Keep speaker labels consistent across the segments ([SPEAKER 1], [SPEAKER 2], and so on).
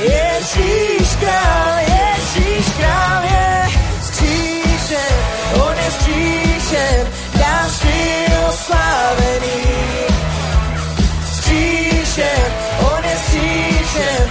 [SPEAKER 1] Ježíš král,
[SPEAKER 2] Ježíš král je skříšen, on je skříšen, náš byl oslavený. Skříšen, on je skříšen,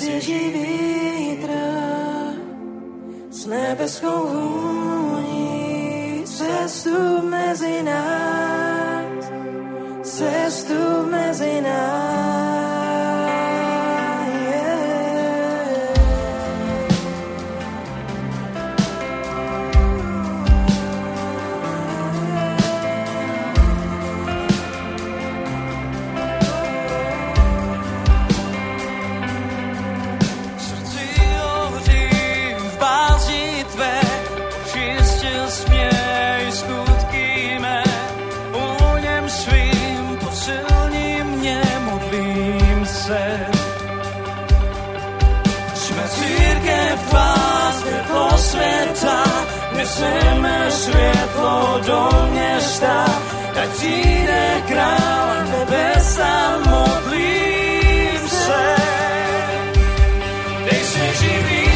[SPEAKER 1] Jestliže vítr s nebeskou hůní cestu mezi nás
[SPEAKER 2] Uneseme svietlo do mesta, a ti ide král nebesa, modlím se. Nech se živý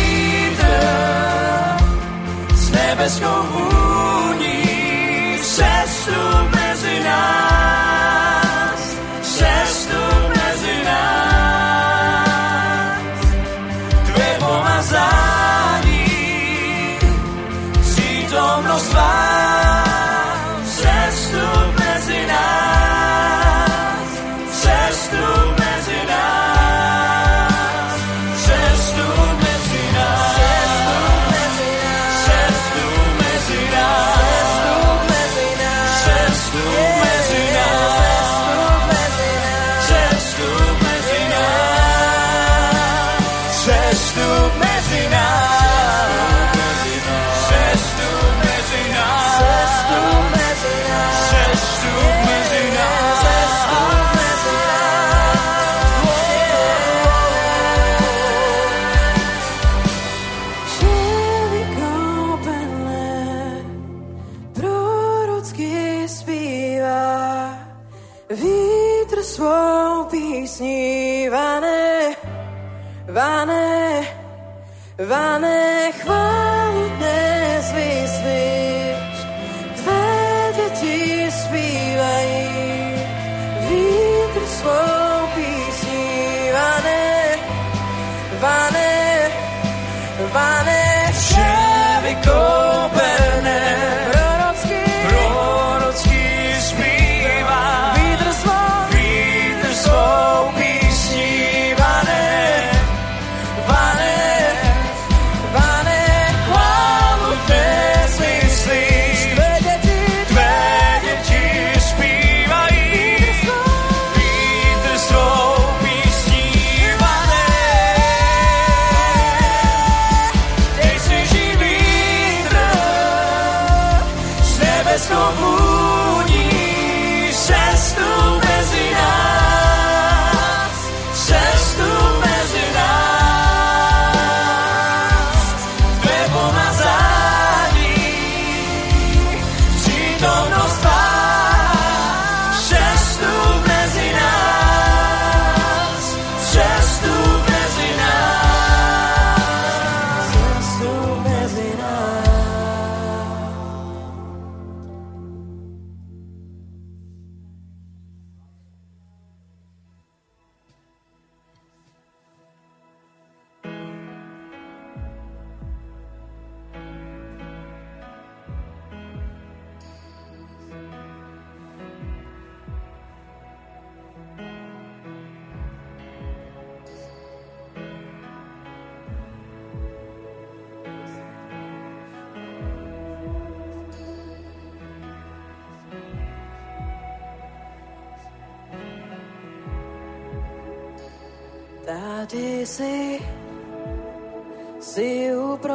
[SPEAKER 2] s nebeskou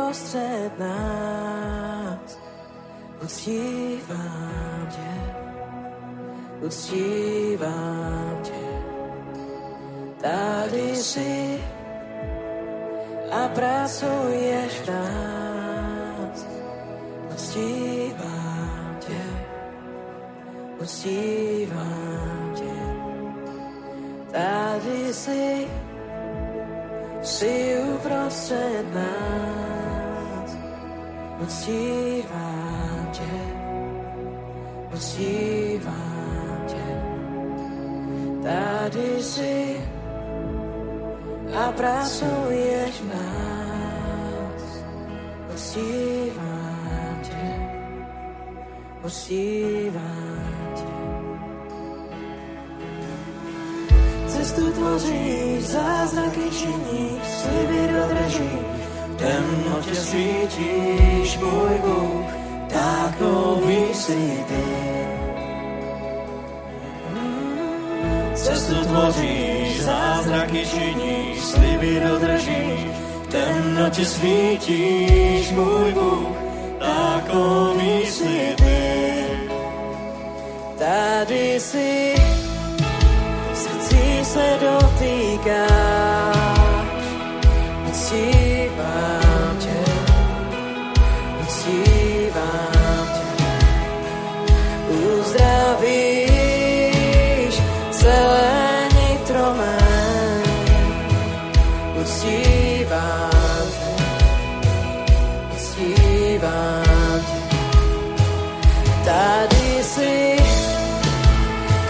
[SPEAKER 2] uprostred nás.
[SPEAKER 1] Uctívam Tě, uctívam Tě. Tady si
[SPEAKER 2] a pracuješ v nás. Uctívam Tě, uctívam Tě. Tady si, si uprostred nás. Uctívam ťa, uctívam. Tady si a pracuješ v nás. Uctívam ťa, uctívam ťa. Cestu tvoříš, zázraky činíš, sliby dodržíš, temnote svítíš, môj Bůh, takový si ty.
[SPEAKER 1] Cestu tvoříš, zázraky činíš, sliby dodržíš, temnote svítíš, môj Bůh, takový si ty.
[SPEAKER 2] Tady si srdcí se dotýkáš,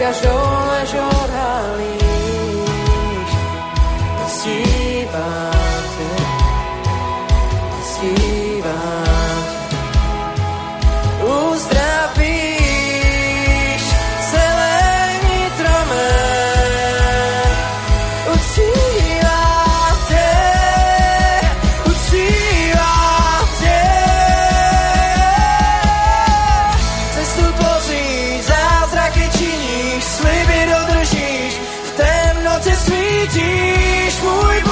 [SPEAKER 2] každou temnote svítíš,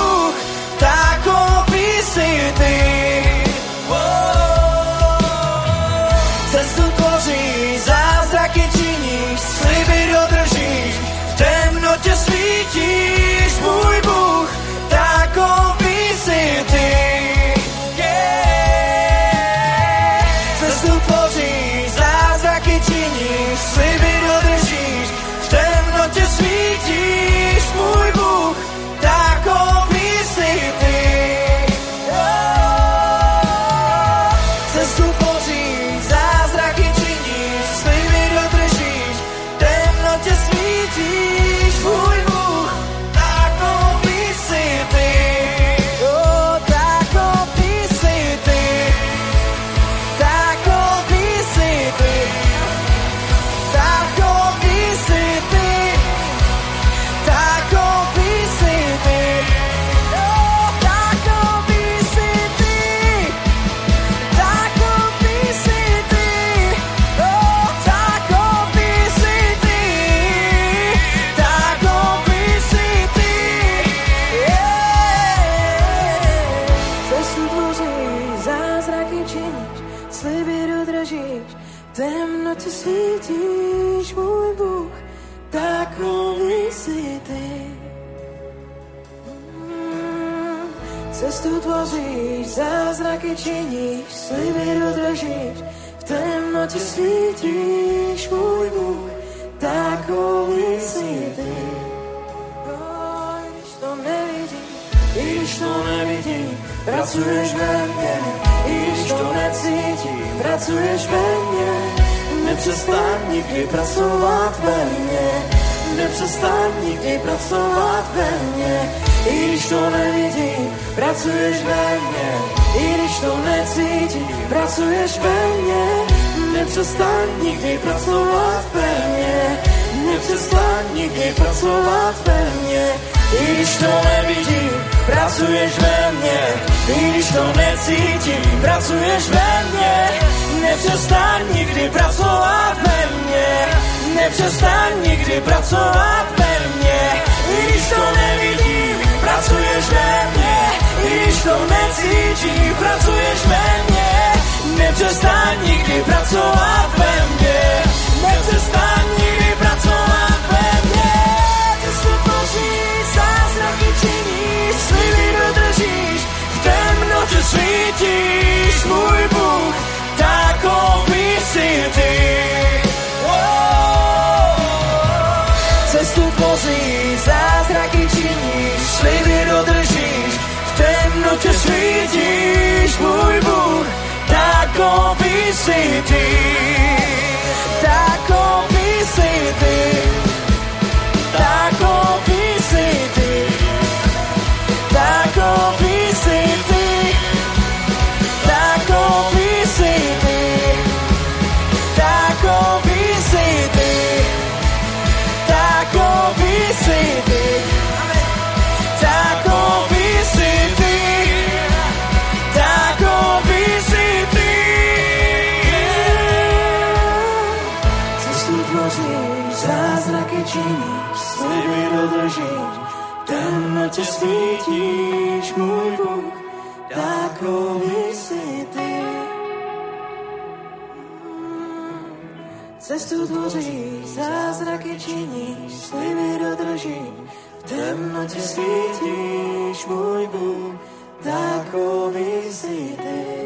[SPEAKER 2] činíš, sliby dodržíš, v temnote svítíš, môj Bůh, takový si ty. Oh, když to nevidím, i když to nevidím, pracuješ ve mne, i když to necítím, pracuješ ve mne, nepřestaň nikdy pracovat ve mne, nepřestaň nikdy pracovat ve mne, i když to nevidím, pracuješ ve mne, i když to necítím, pracuješ ve mne, nepřestaň nikdy pracovat ve mne, nepřestaň nikdy pracovat ve mne, i když to nevidím, pracuješ ve mne, i když to necítím, pracuješ ve mne, nepřestaň nikdy pracovat ve mne, nepřestaň nikdy pracovat ve mne, i když to nevidím, pracuješ ve mne, i když to necítim, pracuješ ve mne. Nepřestaň nikdy pracovat ve mne, nepřestaň nikdy pracovat ve mne. Ty svět božíš, zázraky činíš, sliby dodržíš, v temnote svítíš, můj Bůh, takový si ty. Oh! vidíš, môj Bůh, takový si ty. držíš, v temnote svítíš, môj Bůh, takový si ty. Cestu tvoříš, zázraky činíš, sliby dodržíš, v temnote svítíš, môj Bůh, takový si ty.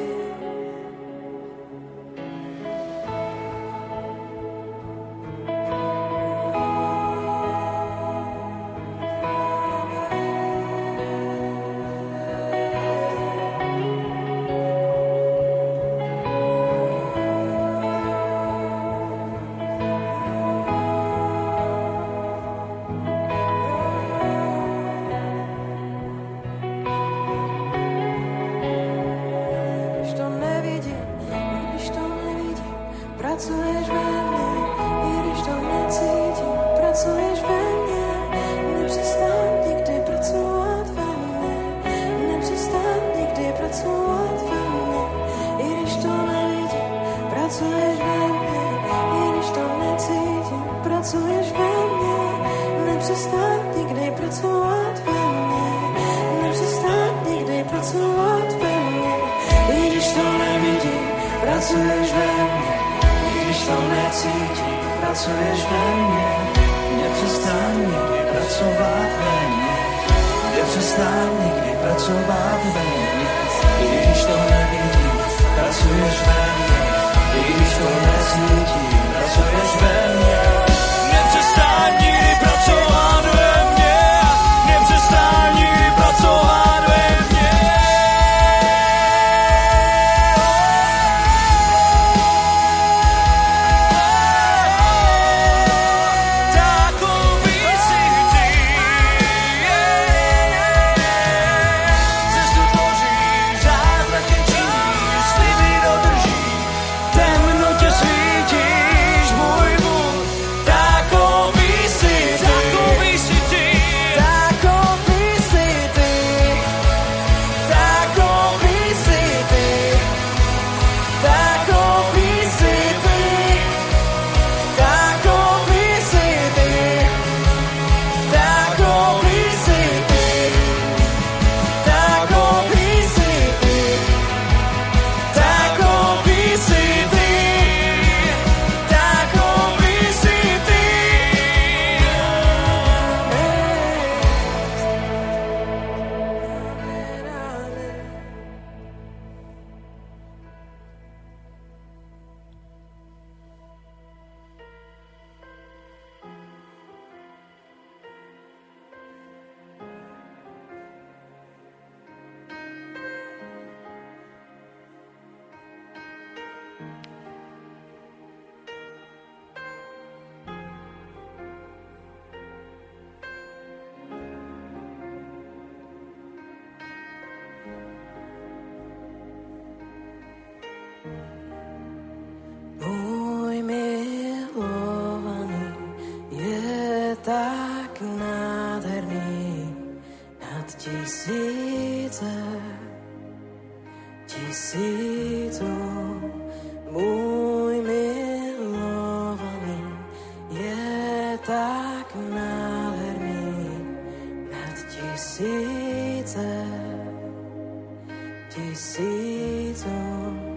[SPEAKER 2] Decisions.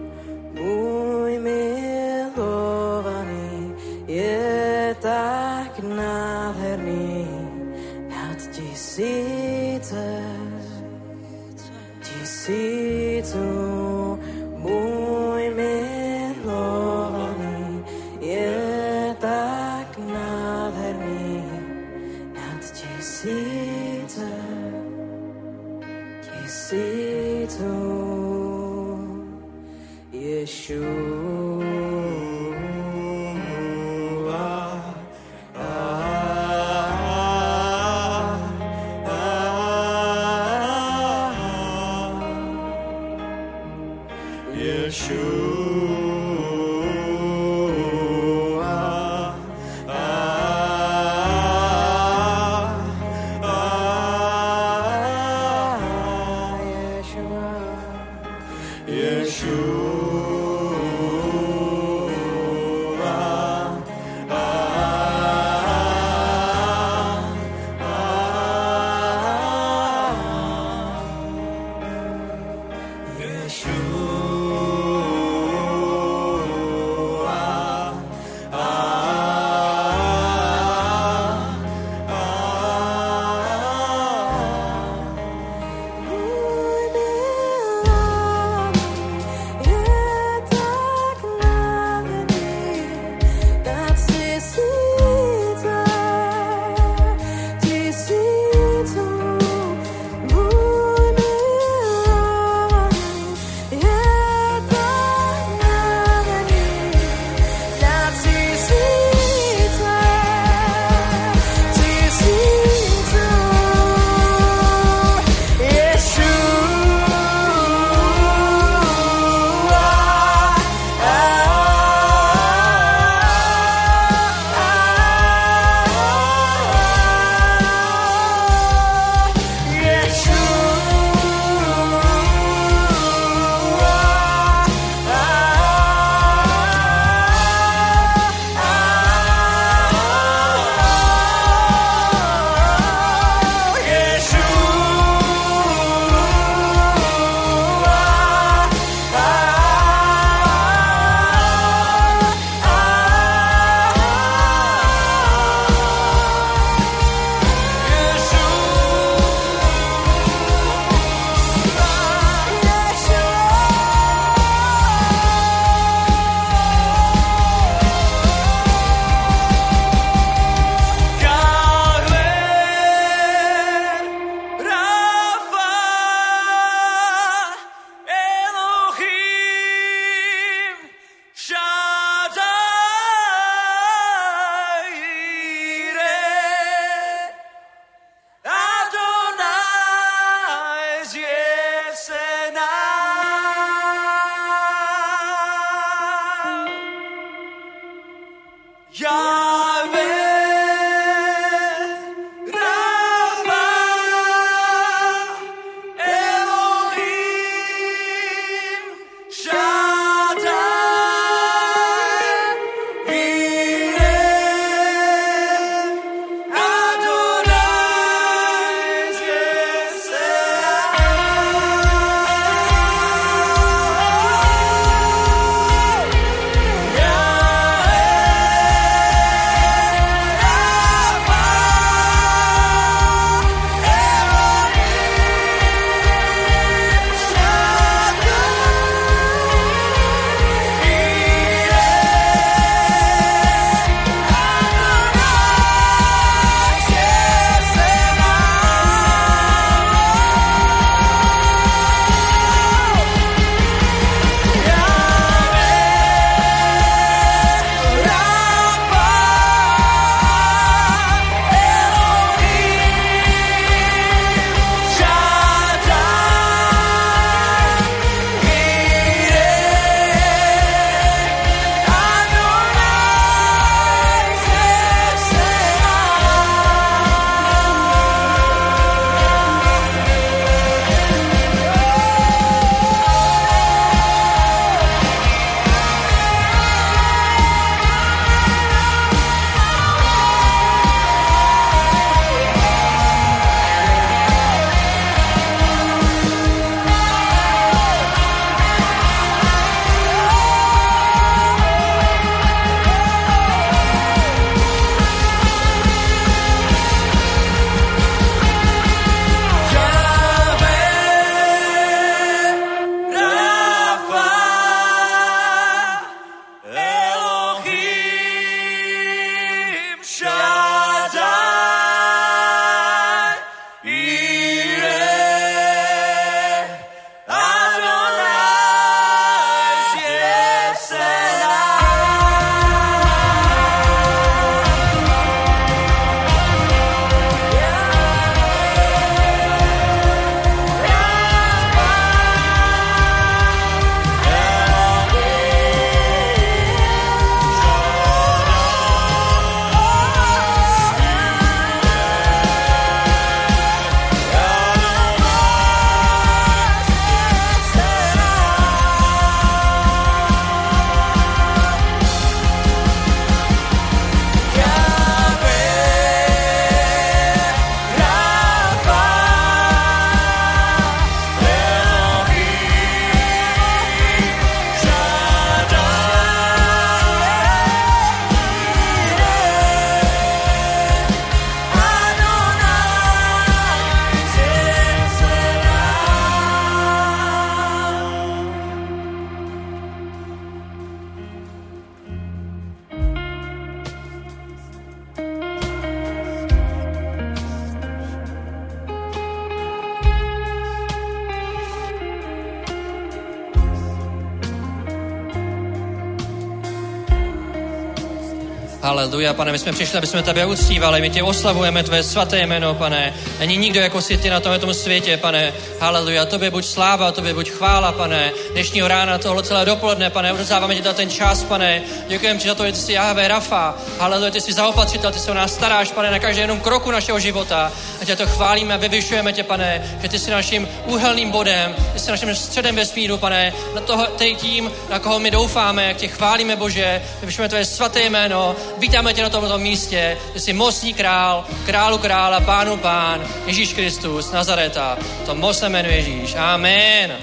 [SPEAKER 3] Haleluja, pane, my jsme přišli, aby jsme tebe uctívali, my tě oslavujeme, tvé svaté jméno, pane. Není nikdo jako si ty na tomto světě, pane. Haleluja, tobě buď sláva, tobě buď chvála, pane. Dnešního rána, tohle celé dopoledne, pane, odevzdáváme ti za ten čas, pane. Děkujeme ti za to, že ty jsi Jahve Rafa. Haleluja, ty jsi zaopatřitel, ty se o nás staráš, pane, na každém jenom kroku našeho života. A tě to chválíme a vyvyšujeme tě, pane, že ty jsi naším úhelným bodem, ty jsi naším středem vesmíru, pane, na toho, tím, na koho my doufáme, jak tě chválíme, Bože, vyvyšujeme tvé svaté jméno, vítáme tě na tomto místě, ty jsi mocný král, králu krála, pánu pán, Ježíš Kristus, Nazareta, to mocné jméno Ježíš, amen.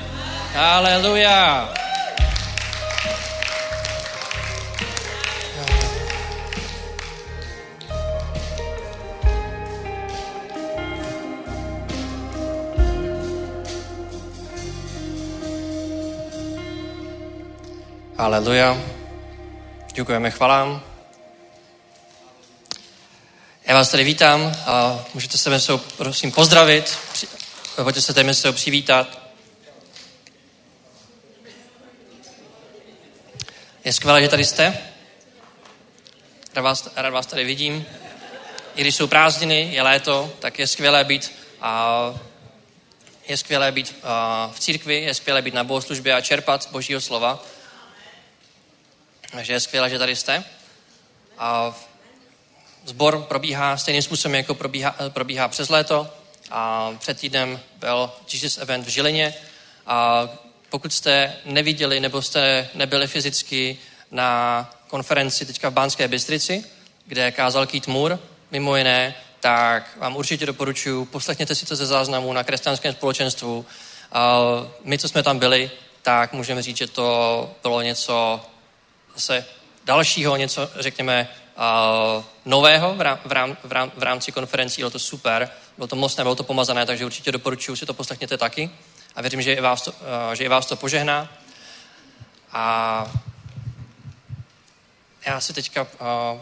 [SPEAKER 3] Haleluja. Haleluja. Děkujeme chvalám. Já vás tady vítám a můžete se mezi prosím pozdravit. Pojďte se tady sebou přivítat. Je skvělé, že tady jste. Rád vás, rád vás tady vidím. I když jsou prázdniny, je léto, tak je skvělé být a je skvělé být v církvi, je skvělé být na bohoslužbě a čerpat božího slova. Takže je skvělé, že tady jste. A Zbor probíhá stejným způsobem, jako probíhá, probíhá přes léto. A před týdnem byl Jesus Event v Žilině. A pokud jste neviděli nebo jste nebyli fyzicky na konferenci teďka v Bánské Bystrici, kde kázal Keith Moore, mimo jiné, tak vám určitě doporučuji, poslechněte si to ze záznamu na křesťanském společenstvu. My, co jsme tam byli, tak můžeme říct, že to bylo něco zase dalšího, něco, řekněme, uh, nového v, rám, v, rám, v, rám, v rámci konferencí. Bylo to super, bylo to mocné, bylo to pomazané, takže určitě doporučuji si to poslechněte taky. A věřím, že i vás to, uh, že i vás to požehná. A já se teďka uh, uh,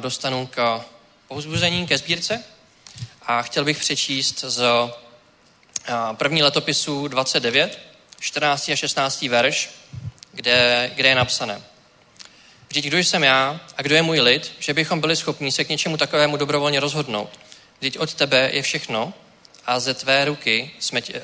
[SPEAKER 3] dostanu k povzbuzení, ke sbírce. A chtěl bych přečíst z uh, první letopisu 29, 14 a 16 verš, kde, kde je napsané. Vždyť kdo jsem já a kdo je můj lid, že bychom byli schopni se k něčemu takovému dobrovolně rozhodnout. Vždyť od tebe je všechno a ze tvé ruky jsme ti, uh,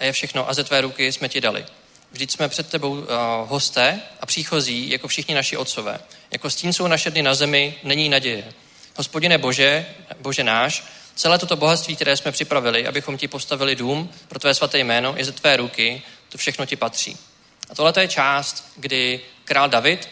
[SPEAKER 3] je všechno a ze tvé ruky jsme ti dali. Vždyť jsme před tebou uh, hosté a příchozí, jako všichni naši otcové. Jako stín jsou naše dny na zemi, není naděje. Hospodine Bože, Bože náš, celé toto bohatství, které jsme připravili, abychom ti postavili dům pro tvé svaté jméno, je ze tvé ruky, to všechno ti patří. A tohle je část, kdy král David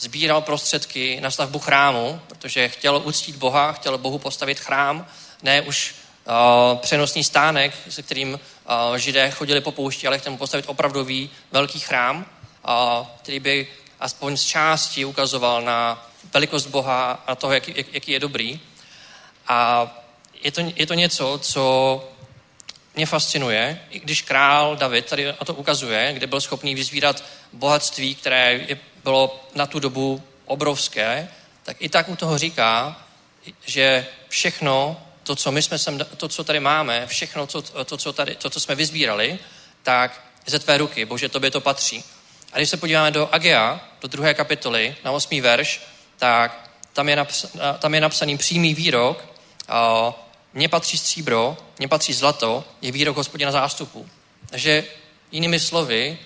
[SPEAKER 3] sbíral prostředky na stavbu chrámu, protože chtěl uctít Boha, chtěl Bohu postavit chrám, ne už uh, přenosný stánek, se kterým uh, židé chodili po poušti, ale chtěl mu postavit opravdový velký chrám, uh, který by aspoň z části ukazoval na velikost Boha a toho, jaký, jak, jaký je dobrý. A je to, je to něco, co mě fascinuje, i když král David tady na to ukazuje, kde byl schopný vyzvírat bohatství, které bylo na tu dobu obrovské, tak i tak mu toho říká, že všechno, to, co my jsme sem, to, co tady máme, všechno, to, to, co, tady, to, co jsme vyzbírali, tak ze tvé ruky, Bože, tobě to patří. A když se podíváme do Agea, do druhé kapitoly, na osmý verš, tak tam je, naps, tam je napsaný přímý výrok, mně patří stříbro, mně patří zlato, je výrok hospodina zástupu. Takže jinými slovy,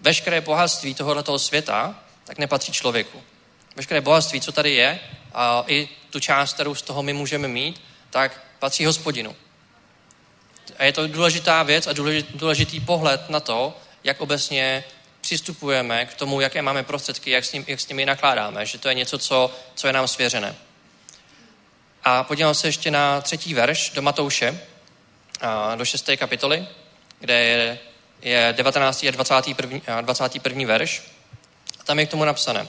[SPEAKER 3] veškeré bohatství tohoto světa tak nepatří člověku. Veškeré bohatství, co tady je, a i tu část, kterou z toho my můžeme mít, tak patří hospodinu. A je to důležitá věc a důležitý pohled na to, jak obecně přistupujeme k tomu, jaké máme prostředky, jak s, ním, jak s nimi nakládáme, že to je něco, co, co je nám svěřené. A podívám se ještě na třetí verš do Matouše, do šesté kapitoly, kde je, je 19. a 21. A 21. verš. A tam je k tomu napsané.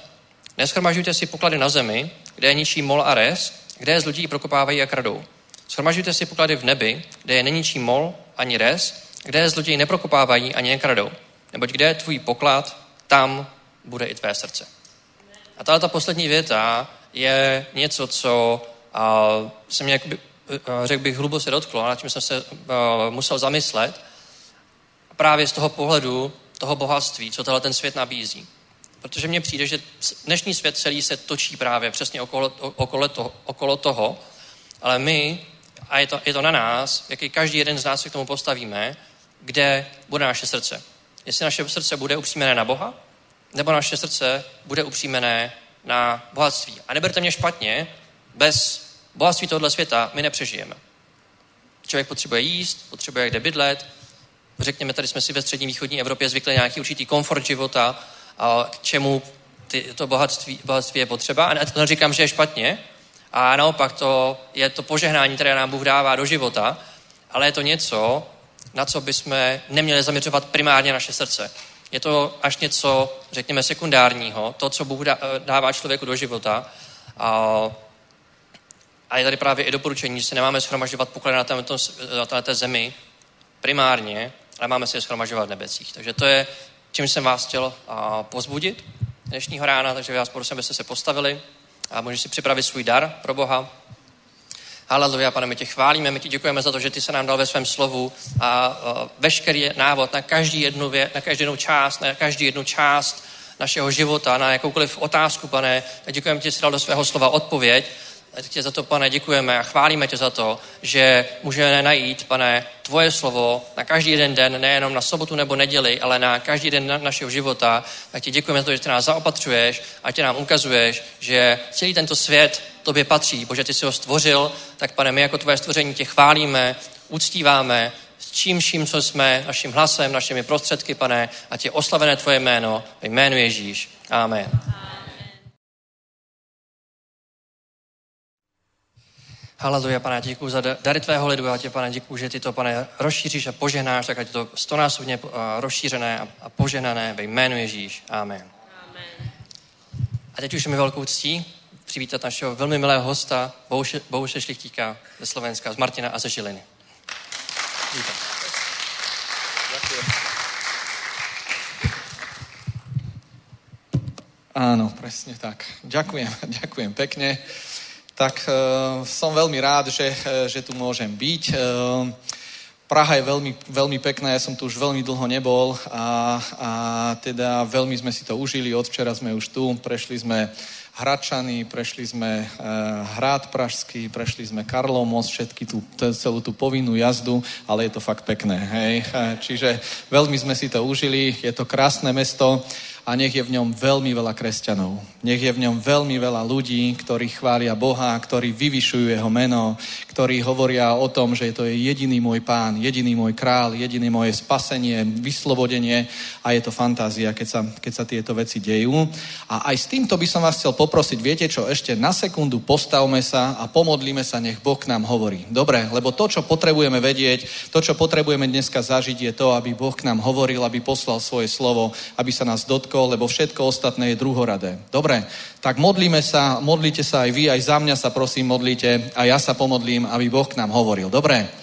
[SPEAKER 3] Neschromažujte si poklady na zemi, kde je ničí mol a res, kde je zlodí prokopávají a kradou. Schromažujte si poklady v nebi, kde je neníčí mol ani res, kde je zloději neprokopávají ani nekradou. Neboť kde je tvůj poklad, tam bude i tvé srdce. A tato poslední věta je něco, co uh, se mě, uh, řekl bych, hluboce dotklo, nad čím jsem se uh, musel zamyslet. Právě z toho pohledu toho bohatství, co tenhle ten svět nabízí. Protože mně přijde, že dnešní svět celý se točí právě přesně okolo, okolo, toho, okolo toho, ale my, a je to, je to na nás, jaký každý jeden z nás se k tomu postavíme, kde bude naše srdce. Jestli naše srdce bude upřímené na Boha, nebo naše srdce bude upřímené na bohatství. A neberte mě špatně, bez bohatství tohoto světa my nepřežijeme. Člověk potřebuje jíst, potřebuje kde bydlet. Řekněme, tady jsme si ve střední východní Evropě zvykli nějaký určitý komfort života, a k čemu ty, to bohatství, bohatství je potřeba. A to neříkám, že je špatně, a naopak to je to požehnání, které nám Bůh dává do života, ale je to něco, na co bychom neměli zaměřovat primárně naše srdce. Je to až něco, řekněme, sekundárního, to, co Bůh dává člověku do života. A, a je tady právě i doporučení, že se nemáme schromažďovat poklady na, této, na této zemi primárně, ale máme si je schromažďovat v nebecích. Takže to je, čím jsem vás chtěl pozbudit dnešního rána, takže vás prosím, abyste se postavili a můžeš si připravit svůj dar pro Boha. Haleluja, pane, my tě chválíme, my ti děkujeme za to, že ty se nám dal ve svém slovu a, a veškerý návod na každý jednu, vě, na každý jednu část, na každý jednu část našeho života, na jakoukoliv otázku, pane, tak děkujeme ti, že jsi dal do svého slova odpověď a tě za to, pane, děkujeme a chválíme tě za to, že můžeme najít, pane, tvoje slovo na každý jeden den, nejenom na sobotu nebo neděli, ale na každý den na našeho života. Tak ti děkujeme za to, že ty nás zaopatřuješ a tě nám ukazuješ, že celý tento svět tobě patří. Bože, ty jsi ho stvořil, tak pane, my jako tvoje stvoření tě chválíme, uctíváme, s čím vším, co jsme, naším hlasem, našimi prostředky, pane, a tě oslavené tvoje jméno, ve jménu Ježíš. Amen. Amen. Haleluja, pane, děkuji za dary tvého lidu. Já tě, pane, děkuji, že ty to, pane, rozšíříš a poženáš, tak ať je to stonásobně rozšířené a poženané ve jménu Ježíš. Amen. Amen. A teď už mi velkou ctí přivítat našeho velmi milého hosta, Bohuše, Bohuše Šlichtíka ze Slovenska, z Martina a ze Žiliny. Vítám.
[SPEAKER 4] Áno, presne tak. Ďakujem, ďakujem pekne tak uh, som veľmi rád, že, uh, že tu môžem byť. Uh, Praha je veľmi, veľmi pekná, ja som tu už veľmi dlho nebol a, a teda veľmi sme si to užili. Od včera sme už tu, prešli sme Hračany, prešli sme Hrad Pražský, prešli sme Karlov most, všetky tú, celú tú povinnú jazdu, ale je to fakt pekné. Hej? Čiže veľmi sme si to užili, je to krásne mesto a nech je v ňom veľmi veľa kresťanov. Nech je v ňom veľmi veľa ľudí, ktorí chvália Boha, ktorí vyvyšujú jeho meno, ktorí hovoria o tom, že to je jediný môj pán, jediný môj král, jediný moje spasenie, vyslobodenie a je to fantázia, keď sa, keď sa tieto veci dejú. A aj s týmto by som vás chcel poprosiť, viete čo, ešte na sekundu postavme sa a pomodlíme sa, nech Boh nám hovorí. Dobre, lebo to, čo potrebujeme vedieť, to, čo potrebujeme dneska zažiť, je to, aby Boh nám hovoril, aby poslal svoje slovo, aby sa nás dotkol lebo všetko ostatné je druhoradé. Dobre, tak modlíme sa, modlite sa aj vy, aj za mňa sa prosím modlite a ja sa pomodlím, aby Boh k nám hovoril. Dobre?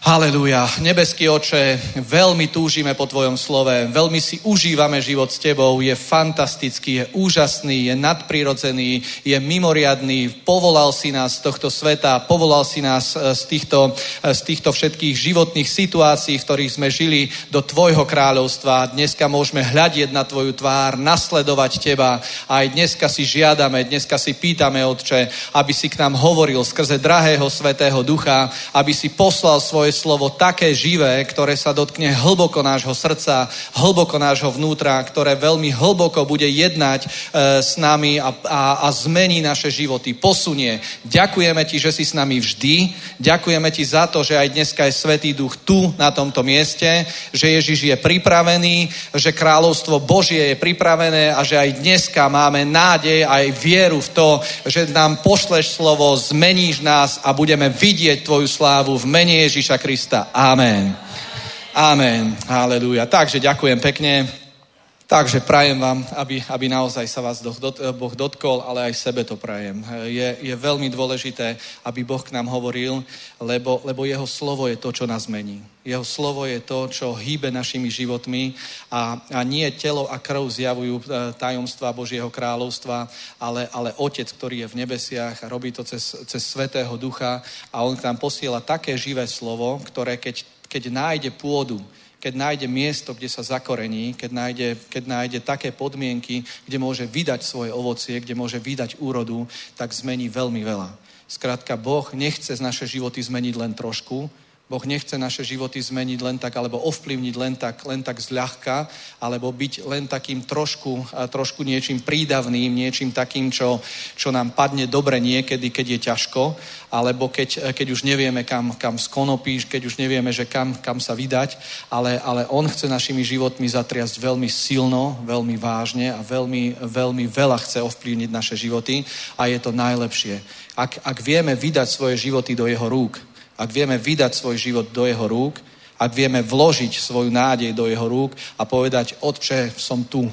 [SPEAKER 4] Halelúja. Nebeský oče, veľmi túžime po Tvojom slove, veľmi si užívame život s Tebou, je fantastický, je úžasný, je nadprirodzený, je mimoriadný, povolal si nás z tohto sveta, povolal si nás e, z týchto, e, z týchto všetkých životných situácií, v ktorých sme žili do Tvojho kráľovstva. Dneska môžeme hľadieť na Tvoju tvár, nasledovať Teba aj dneska si žiadame, dneska si pýtame, Otče, aby si k nám hovoril skrze drahého svetého ducha, aby si poslal svoje svoje slovo také živé, ktoré sa dotkne hlboko nášho srdca, hlboko nášho vnútra, ktoré veľmi hlboko bude jednať e, s nami a, a, a zmení naše životy, posunie. Ďakujeme ti, že si s nami vždy. Ďakujeme ti za to, že aj dneska je Svetý Duch tu, na tomto mieste, že Ježiš je pripravený, že kráľovstvo Božie je pripravené a že aj dneska máme nádej aj vieru v to, že nám pošleš slovo, zmeníš nás a budeme vidieť tvoju slávu v mene Ježiša Krista. Amen. Amen. Halelúja. Takže ďakujem pekne. Takže prajem vám, aby, aby naozaj sa vás Boh dotkol, ale aj sebe to prajem. Je, je veľmi dôležité, aby Boh k nám hovoril, lebo, lebo jeho slovo je to, čo nás mení. Jeho slovo je to, čo hýbe našimi životmi a, a nie telo a krv zjavujú e, tajomstva Božieho kráľovstva, ale, ale Otec, ktorý je v nebesiach a robí to cez, cez Svetého Ducha a On k nám posiela také živé slovo, ktoré keď, keď nájde pôdu, keď nájde miesto, kde sa zakorení, keď nájde, keď nájde také podmienky, kde môže vydať svoje ovocie, kde môže vydať úrodu, tak zmení veľmi veľa. Skrátka, Boh nechce z naše životy zmeniť len trošku, Boh nechce naše životy zmeniť len tak, alebo ovplyvniť len tak, len tak zľahka, alebo byť len takým trošku, trošku niečím prídavným, niečím takým, čo, čo nám padne dobre niekedy, keď je ťažko, alebo keď, keď už nevieme, kam, kam skonopíš, keď už nevieme, že kam, kam sa vydať, ale, ale On chce našimi životmi zatriasť veľmi silno, veľmi vážne a veľmi, veľmi veľa chce ovplyvniť naše životy a je to najlepšie. Ak, ak vieme vydať svoje životy do Jeho rúk, ak vieme vydať svoj život do jeho rúk, ak vieme vložiť svoju nádej do jeho rúk a povedať, Otče, som tu,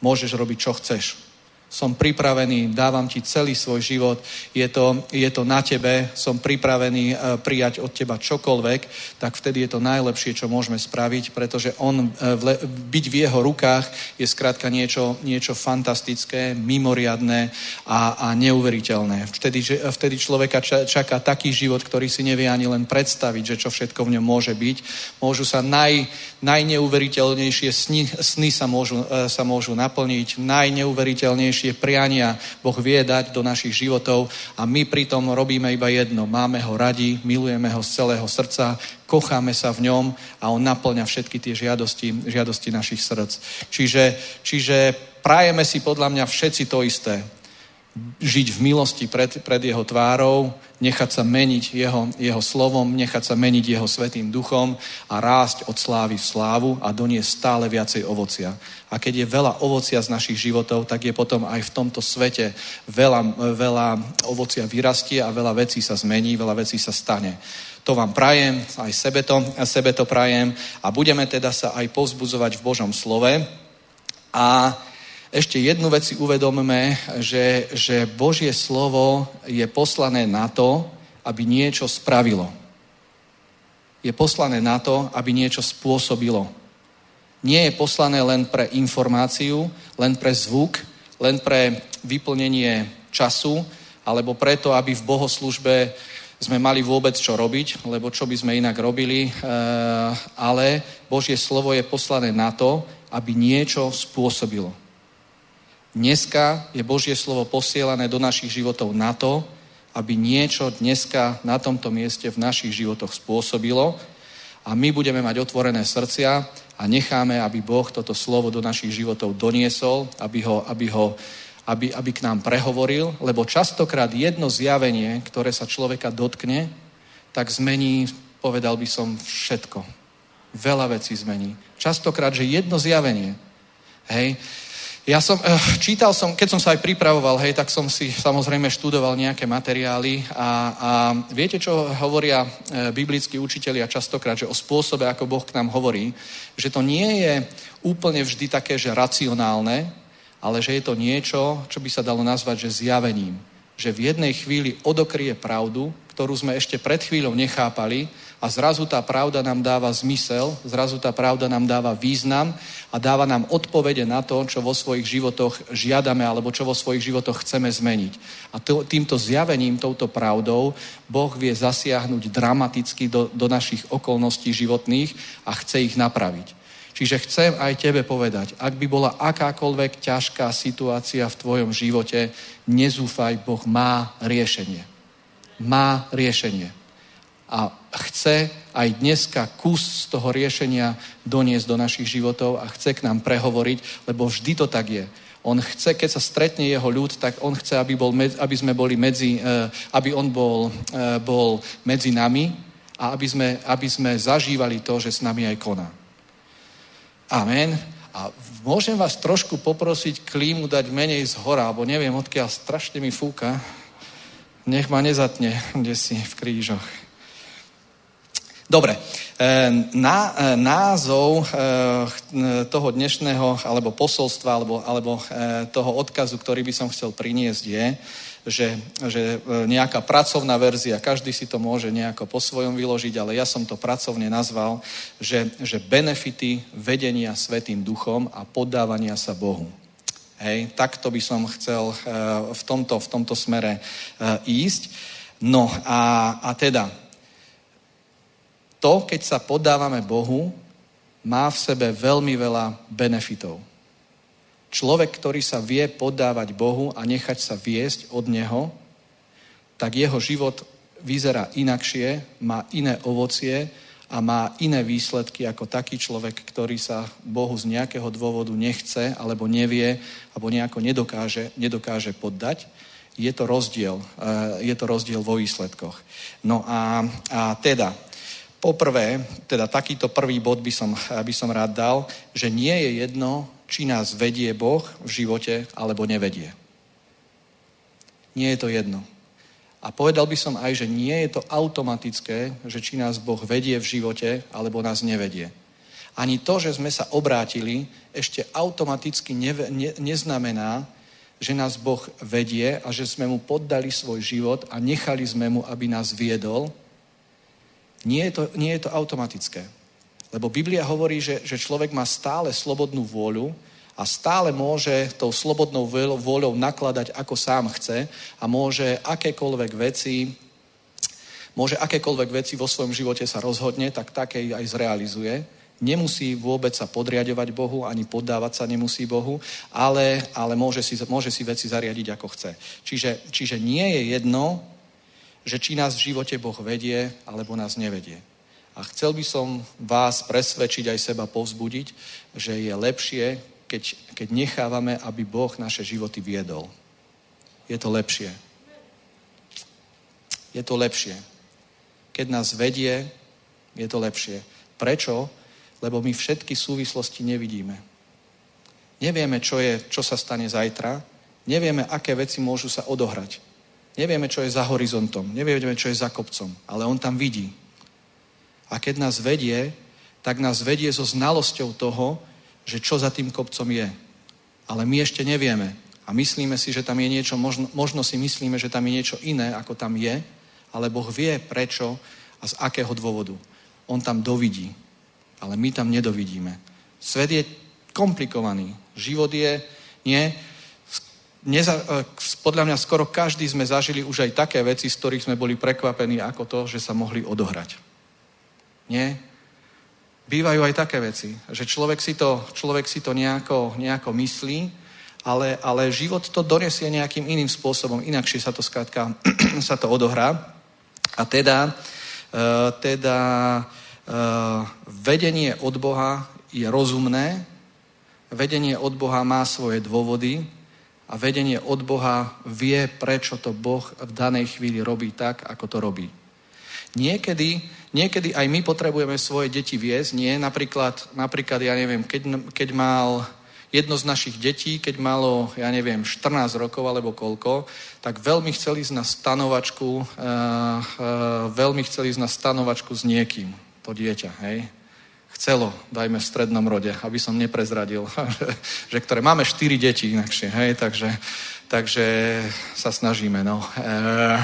[SPEAKER 4] môžeš robiť, čo chceš som pripravený, dávam ti celý svoj život, je to, je to na tebe, som pripravený e, prijať od teba čokoľvek, tak vtedy je to najlepšie, čo môžeme spraviť, pretože on, e, byť v jeho rukách je skrátka niečo, niečo fantastické, mimoriadné a, a neuveriteľné. Vtedy, vtedy človeka čaká taký život, ktorý si nevie ani len predstaviť, že čo všetko v ňom môže byť. Môžu sa naj, najneuveriteľnejšie sny, sny sa, môžu, e, sa môžu naplniť, najneuveriteľnejšie najväčšie priania Boh vie dať do našich životov a my pritom robíme iba jedno. Máme ho radi, milujeme ho z celého srdca, kocháme sa v ňom a on naplňa všetky tie žiadosti, žiadosti našich srdc. Čiže, čiže prajeme si podľa mňa všetci to isté žiť v milosti pred, pred jeho tvárou, nechať sa meniť jeho, jeho slovom, nechať sa meniť jeho svetým duchom a rásť od slávy v slávu a doniesť stále viacej ovocia. A keď je veľa ovocia z našich životov, tak je potom aj v tomto svete veľa, veľa ovocia vyrastie a veľa vecí sa zmení, veľa vecí sa stane. To vám prajem, aj sebe to, sebe to prajem a budeme teda sa aj povzbudzovať v Božom slove. A ešte jednu vec si uvedomme, že, že Božie slovo je poslané na to, aby niečo spravilo. Je poslané na to, aby niečo spôsobilo. Nie je poslané len pre informáciu, len pre zvuk, len pre vyplnenie času, alebo preto, aby v bohoslužbe sme mali vôbec čo robiť, lebo čo by sme inak robili, e, ale Božie slovo je poslané na to, aby niečo spôsobilo. Dneska je Božie slovo posielané do našich životov na to, aby niečo dneska na tomto mieste v našich životoch spôsobilo a my budeme mať otvorené srdcia a necháme, aby Boh toto slovo do našich životov doniesol, aby, ho, aby, ho, aby, aby k nám prehovoril, lebo častokrát jedno zjavenie, ktoré sa človeka dotkne, tak zmení, povedal by som, všetko. Veľa vecí zmení. Častokrát, že jedno zjavenie, hej, ja som, eh, čítal som, keď som sa aj pripravoval, hej, tak som si samozrejme študoval nejaké materiály a, a viete, čo hovoria eh, biblickí učitelia častokrát, že o spôsobe, ako Boh k nám hovorí, že to nie je úplne vždy také, že racionálne, ale že je to niečo, čo by sa dalo nazvať, že zjavením. Že v jednej chvíli odokrie pravdu, ktorú sme ešte pred chvíľou nechápali a zrazu tá pravda nám dáva zmysel, zrazu tá pravda nám dáva význam a dáva nám odpovede na to, čo vo svojich životoch žiadame alebo čo vo svojich životoch chceme zmeniť. A to, týmto zjavením, touto pravdou Boh vie zasiahnuť dramaticky do, do našich okolností životných a chce ich napraviť. Čiže chcem aj tebe povedať, ak by bola akákoľvek ťažká situácia v tvojom živote, nezúfaj, Boh má riešenie. Má riešenie a chce aj dneska kus z toho riešenia doniesť do našich životov a chce k nám prehovoriť, lebo vždy to tak je. On chce, keď sa stretne jeho ľud, tak on chce, aby, bol, aby sme boli medzi, eh, aby on bol, eh, bol medzi nami a aby sme, aby sme zažívali to, že s nami aj koná. Amen. A môžem vás trošku poprosiť klímu dať menej z hora, alebo neviem, odkiaľ strašne mi fúka. Nech ma nezatne, kde si v krížoch. Dobre, e, na, e, názov e, toho dnešného, alebo posolstva, alebo, alebo toho odkazu, ktorý by som chcel priniesť je, že, že nejaká pracovná verzia, každý si to môže nejako po svojom vyložiť, ale ja som to pracovne nazval, že, že benefity vedenia Svetým duchom a poddávania sa Bohu. Hej, takto by som chcel v tomto, v tomto smere ísť. No a, a teda, to, keď sa podávame Bohu, má v sebe veľmi veľa benefitov. Človek, ktorý sa vie poddávať Bohu a nechať sa viesť od Neho, tak jeho život vyzerá inakšie, má iné ovocie a má iné výsledky ako taký človek, ktorý sa Bohu z nejakého dôvodu nechce alebo nevie alebo nejako nedokáže, nedokáže poddať. Je to rozdiel. Eh, je to rozdiel vo výsledkoch. No a, a teda, poprvé, teda takýto prvý bod by som, by som rád dal, že nie je jedno, či nás vedie Boh v živote alebo nevedie. Nie je to jedno. A povedal by som aj, že nie je to automatické, že či nás Boh vedie v živote, alebo nás nevedie. Ani to, že sme sa obrátili, ešte automaticky ne, ne, neznamená, že nás Boh vedie a že sme mu poddali svoj život a nechali sme mu, aby nás viedol. Nie je to, nie je to automatické. Lebo Biblia hovorí, že, že človek má stále slobodnú vôľu a stále môže tou slobodnou vôľou nakladať, ako sám chce a môže akékoľvek veci môže akékoľvek veci vo svojom živote sa rozhodne, tak také aj zrealizuje. Nemusí vôbec sa podriadovať Bohu, ani poddávať sa nemusí Bohu, ale, ale môže, si, môže si veci zariadiť, ako chce. Čiže, čiže nie je jedno, že či nás v živote Boh vedie, alebo nás nevedie. A chcel by som vás presvedčiť aj seba povzbudiť, že je lepšie, keď, keď nechávame, aby Boh naše životy viedol. Je to lepšie. Je to lepšie. Keď nás vedie, je to lepšie. Prečo? Lebo my všetky súvislosti nevidíme. Nevieme, čo, je, čo sa stane zajtra. Nevieme, aké veci môžu sa odohrať. Nevieme, čo je za horizontom. Nevieme, čo je za kopcom. Ale on tam vidí. A keď nás vedie, tak nás vedie so znalosťou toho, že čo za tým kopcom je. Ale my ešte nevieme. A myslíme si, že tam je niečo, možno, možno si myslíme, že tam je niečo iné, ako tam je, ale Boh vie prečo a z akého dôvodu. On tam dovidí, ale my tam nedovidíme. Svet je komplikovaný. Život je, nie, neza, e, podľa mňa skoro každý sme zažili už aj také veci, z ktorých sme boli prekvapení ako to, že sa mohli odohrať. Nie? bývajú aj také veci, že človek si to, človek si to nejako, nejako myslí, ale, ale život to donesie nejakým iným spôsobom, inakšie sa to skrátka sa to odohrá. A teda, uh, teda uh, vedenie od Boha je rozumné, vedenie od Boha má svoje dôvody a vedenie od Boha vie, prečo to Boh v danej chvíli robí tak, ako to robí. Niekedy Niekedy aj my potrebujeme svoje deti viesť, nie? Napríklad, napríklad ja neviem, keď, keď mal jedno z našich detí, keď malo, ja neviem, 14 rokov alebo koľko, tak veľmi chceli ísť na stanovačku, uh, uh, veľmi chceli ísť na stanovačku s niekým, to dieťa, hej? Chcelo, dajme v strednom rode, aby som neprezradil, že ktoré máme štyri deti inakšie, hej? Takže, takže sa snažíme, no. Uh,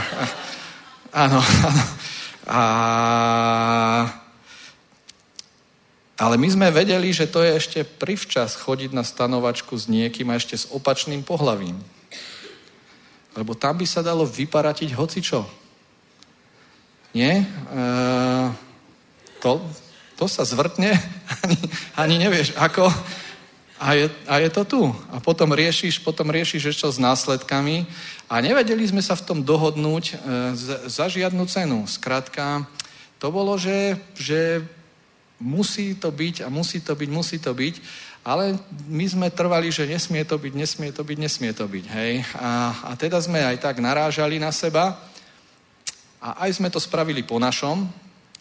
[SPEAKER 4] áno, áno. A... Ale my sme vedeli, že to je ešte privčas chodiť na stanovačku s niekým a ešte s opačným pohlavím. Lebo tam by sa dalo vyparatiť hocičo. Nie? E, to, to sa zvrtne, ani, ani nevieš ako. A je, a je to tu. A potom riešiš, potom riešiš ešte s následkami. A nevedeli sme sa v tom dohodnúť e, za žiadnu cenu. Skrátka, to bolo, že, že musí to byť a musí to byť, musí to byť. Ale my sme trvali, že nesmie to byť, nesmie to byť, nesmie to byť. Hej? A, a teda sme aj tak narážali na seba a aj sme to spravili po našom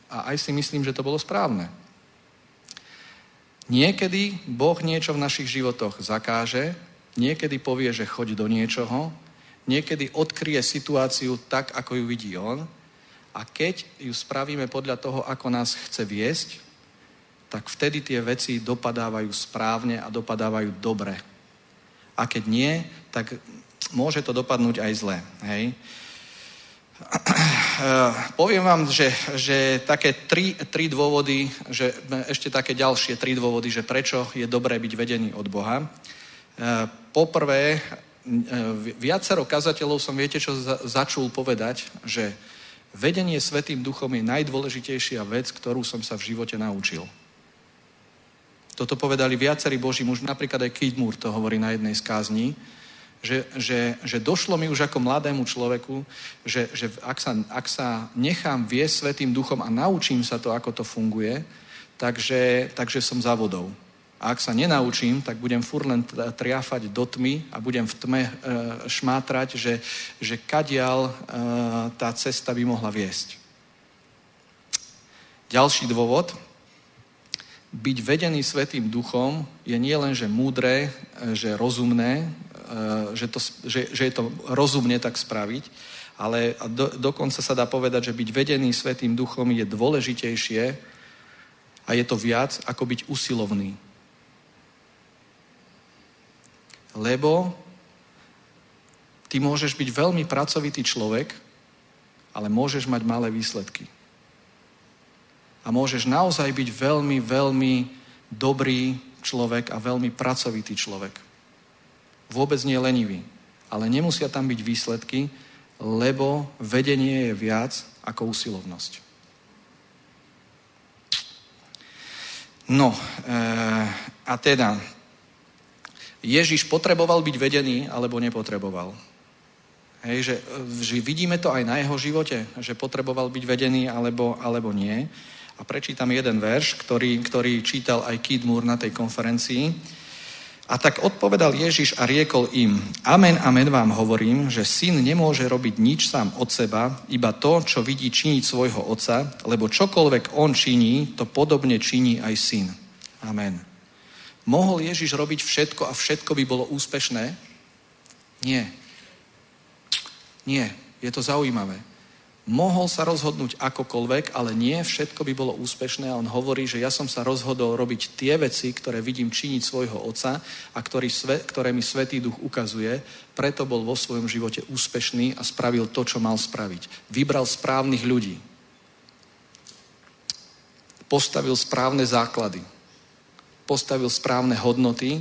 [SPEAKER 4] a aj si myslím, že to bolo správne. Niekedy Boh niečo v našich životoch zakáže, niekedy povie, že choď do niečoho, niekedy odkrie situáciu tak, ako ju vidí On a keď ju spravíme podľa toho, ako nás chce viesť, tak vtedy tie veci dopadávajú správne a dopadávajú dobre. A keď nie, tak môže to dopadnúť aj zle. Hej? Eh, poviem vám, že, že také tri, tri dôvody, že ešte také ďalšie tri dôvody, že prečo je dobré byť vedený od Boha. Eh, poprvé, eh, viacero kazateľov som, viete čo, začul povedať, že vedenie Svetým duchom je najdôležitejšia vec, ktorú som sa v živote naučil. Toto povedali viacerí Boží muži, napríklad aj Moore to hovorí na jednej z kázní, že, že, že došlo mi už ako mladému človeku, že, že ak, sa, ak sa nechám viesť Svetým duchom a naučím sa to, ako to funguje, takže, takže som za vodou. A ak sa nenaučím, tak budem fur len triafať do tmy a budem v tme e, šmátrať, že, že kadial e, tá cesta by mohla viesť. Ďalší dôvod. Byť vedený Svetým duchom je nielen, že múdre, e, že rozumné, že, to, že, že je to rozumne tak spraviť, ale do, dokonca sa dá povedať, že byť vedený Svetým duchom je dôležitejšie a je to viac, ako byť usilovný lebo ty môžeš byť veľmi pracovitý človek, ale môžeš mať malé výsledky. A môžeš naozaj byť veľmi, veľmi dobrý človek a veľmi pracovitý človek. Vôbec nie lenivý. Ale nemusia tam byť výsledky, lebo vedenie je viac ako usilovnosť. No, e, a teda, Ježiš potreboval byť vedený alebo nepotreboval. Hej, že, že vidíme to aj na jeho živote, že potreboval byť vedený alebo, alebo nie. A prečítam jeden verš, ktorý, ktorý čítal aj Kid Moore na tej konferencii. A tak odpovedal Ježiš a riekol im, amen, amen vám hovorím, že syn nemôže robiť nič sám od seba, iba to, čo vidí činiť svojho otca, lebo čokoľvek on činí, to podobne činí aj syn. Amen. Mohol Ježiš robiť všetko a všetko by bolo úspešné? Nie. Nie. Je to zaujímavé. Mohol sa rozhodnúť akokoľvek, ale nie všetko by bolo úspešné a on hovorí, že ja som sa rozhodol robiť tie veci, ktoré vidím činiť svojho otca a ktorý, ktoré mi Svetý Duch ukazuje, preto bol vo svojom živote úspešný a spravil to, čo mal spraviť. Vybral správnych ľudí. Postavil správne základy postavil správne hodnoty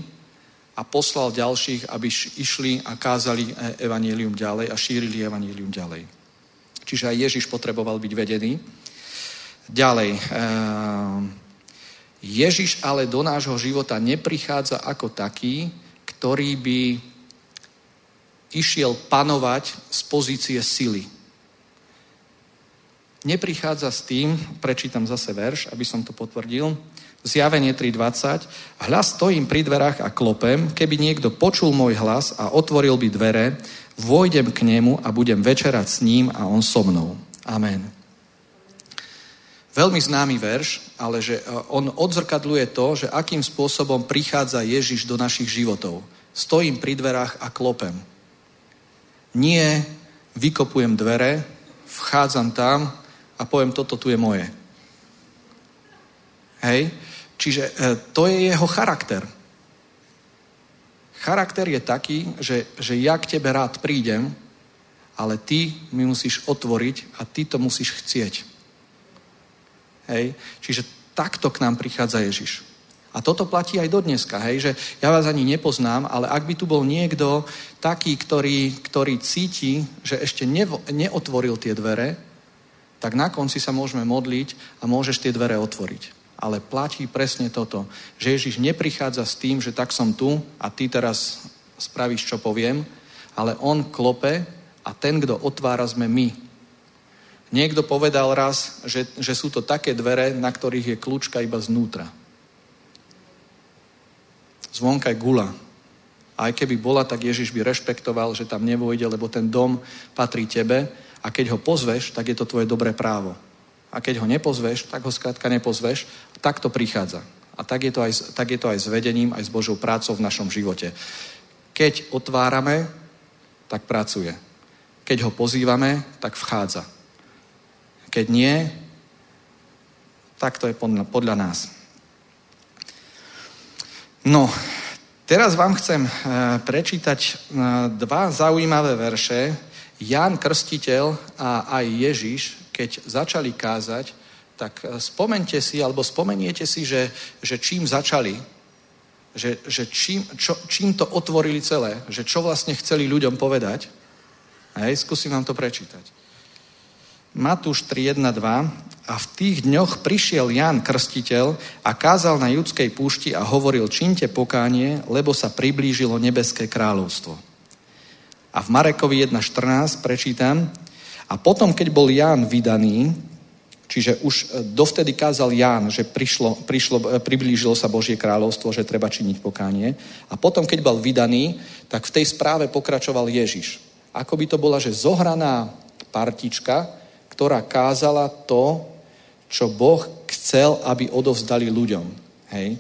[SPEAKER 4] a poslal ďalších, aby išli a kázali evanílium ďalej a šírili evanílium ďalej. Čiže aj Ježiš potreboval byť vedený. Ďalej. Ehm, Ježiš ale do nášho života neprichádza ako taký, ktorý by išiel panovať z pozície sily. Neprichádza s tým, prečítam zase verš, aby som to potvrdil, Zjavenie 3.20. Hľa stojím pri dverách a klopem, keby niekto počul môj hlas a otvoril by dvere, vojdem k nemu a budem večerať s ním a on so mnou. Amen. Veľmi známy verš, ale že e, on odzrkadluje to, že akým spôsobom prichádza Ježiš do našich životov. Stojím pri dverách a klopem. Nie vykopujem dvere, vchádzam tam a poviem, toto tu je moje. Hej? Čiže e, to je jeho charakter. Charakter je taký, že, že ja k tebe rád prídem, ale ty mi musíš otvoriť a ty to musíš chcieť. Hej? Čiže takto k nám prichádza Ježiš. A toto platí aj do dneska, hej, že ja vás ani nepoznám, ale ak by tu bol niekto taký, ktorý, ktorý cíti, že ešte nevo, neotvoril tie dvere, tak na konci sa môžeme modliť a môžeš tie dvere otvoriť ale platí presne toto, že Ježiš neprichádza s tým, že tak som tu a ty teraz spravíš, čo poviem, ale on klope a ten, kto otvára, sme my. Niekto povedal raz, že, že sú to také dvere, na ktorých je kľúčka iba znútra. Zvonka je gula. A aj keby bola, tak Ježiš by rešpektoval, že tam nevojde, lebo ten dom patrí tebe a keď ho pozveš, tak je to tvoje dobré právo a keď ho nepozveš, tak ho skrátka nepozveš. Tak to prichádza. A tak je, to aj, tak je to aj s vedením, aj s Božou prácou v našom živote. Keď otvárame, tak pracuje. Keď ho pozývame, tak vchádza. Keď nie, tak to je podľa, podľa nás. No, teraz vám chcem e, prečítať e, dva zaujímavé verše. Ján Krstiteľ a aj Ježiš keď začali kázať, tak e, spomente si, alebo spomeniete si, že, že čím začali, že, že čím, čo, čím to otvorili celé, že čo vlastne chceli ľuďom povedať. Hej, skúsim vám to prečítať. Matúš 3.1.2 a v tých dňoch prišiel Jan Krstiteľ a kázal na judskej púšti a hovoril, činte pokánie, lebo sa priblížilo nebeské kráľovstvo. A v Marekovi 1.14 prečítam, a potom, keď bol Ján vydaný, čiže už e, dovtedy kázal Ján, že prišlo, prišlo, e, priblížilo sa Božie kráľovstvo, že treba činiť pokánie. A potom, keď bol vydaný, tak v tej správe pokračoval Ježiš. Ako by to bola, že zohraná partička, ktorá kázala to, čo Boh chcel, aby odovzdali ľuďom. Hej?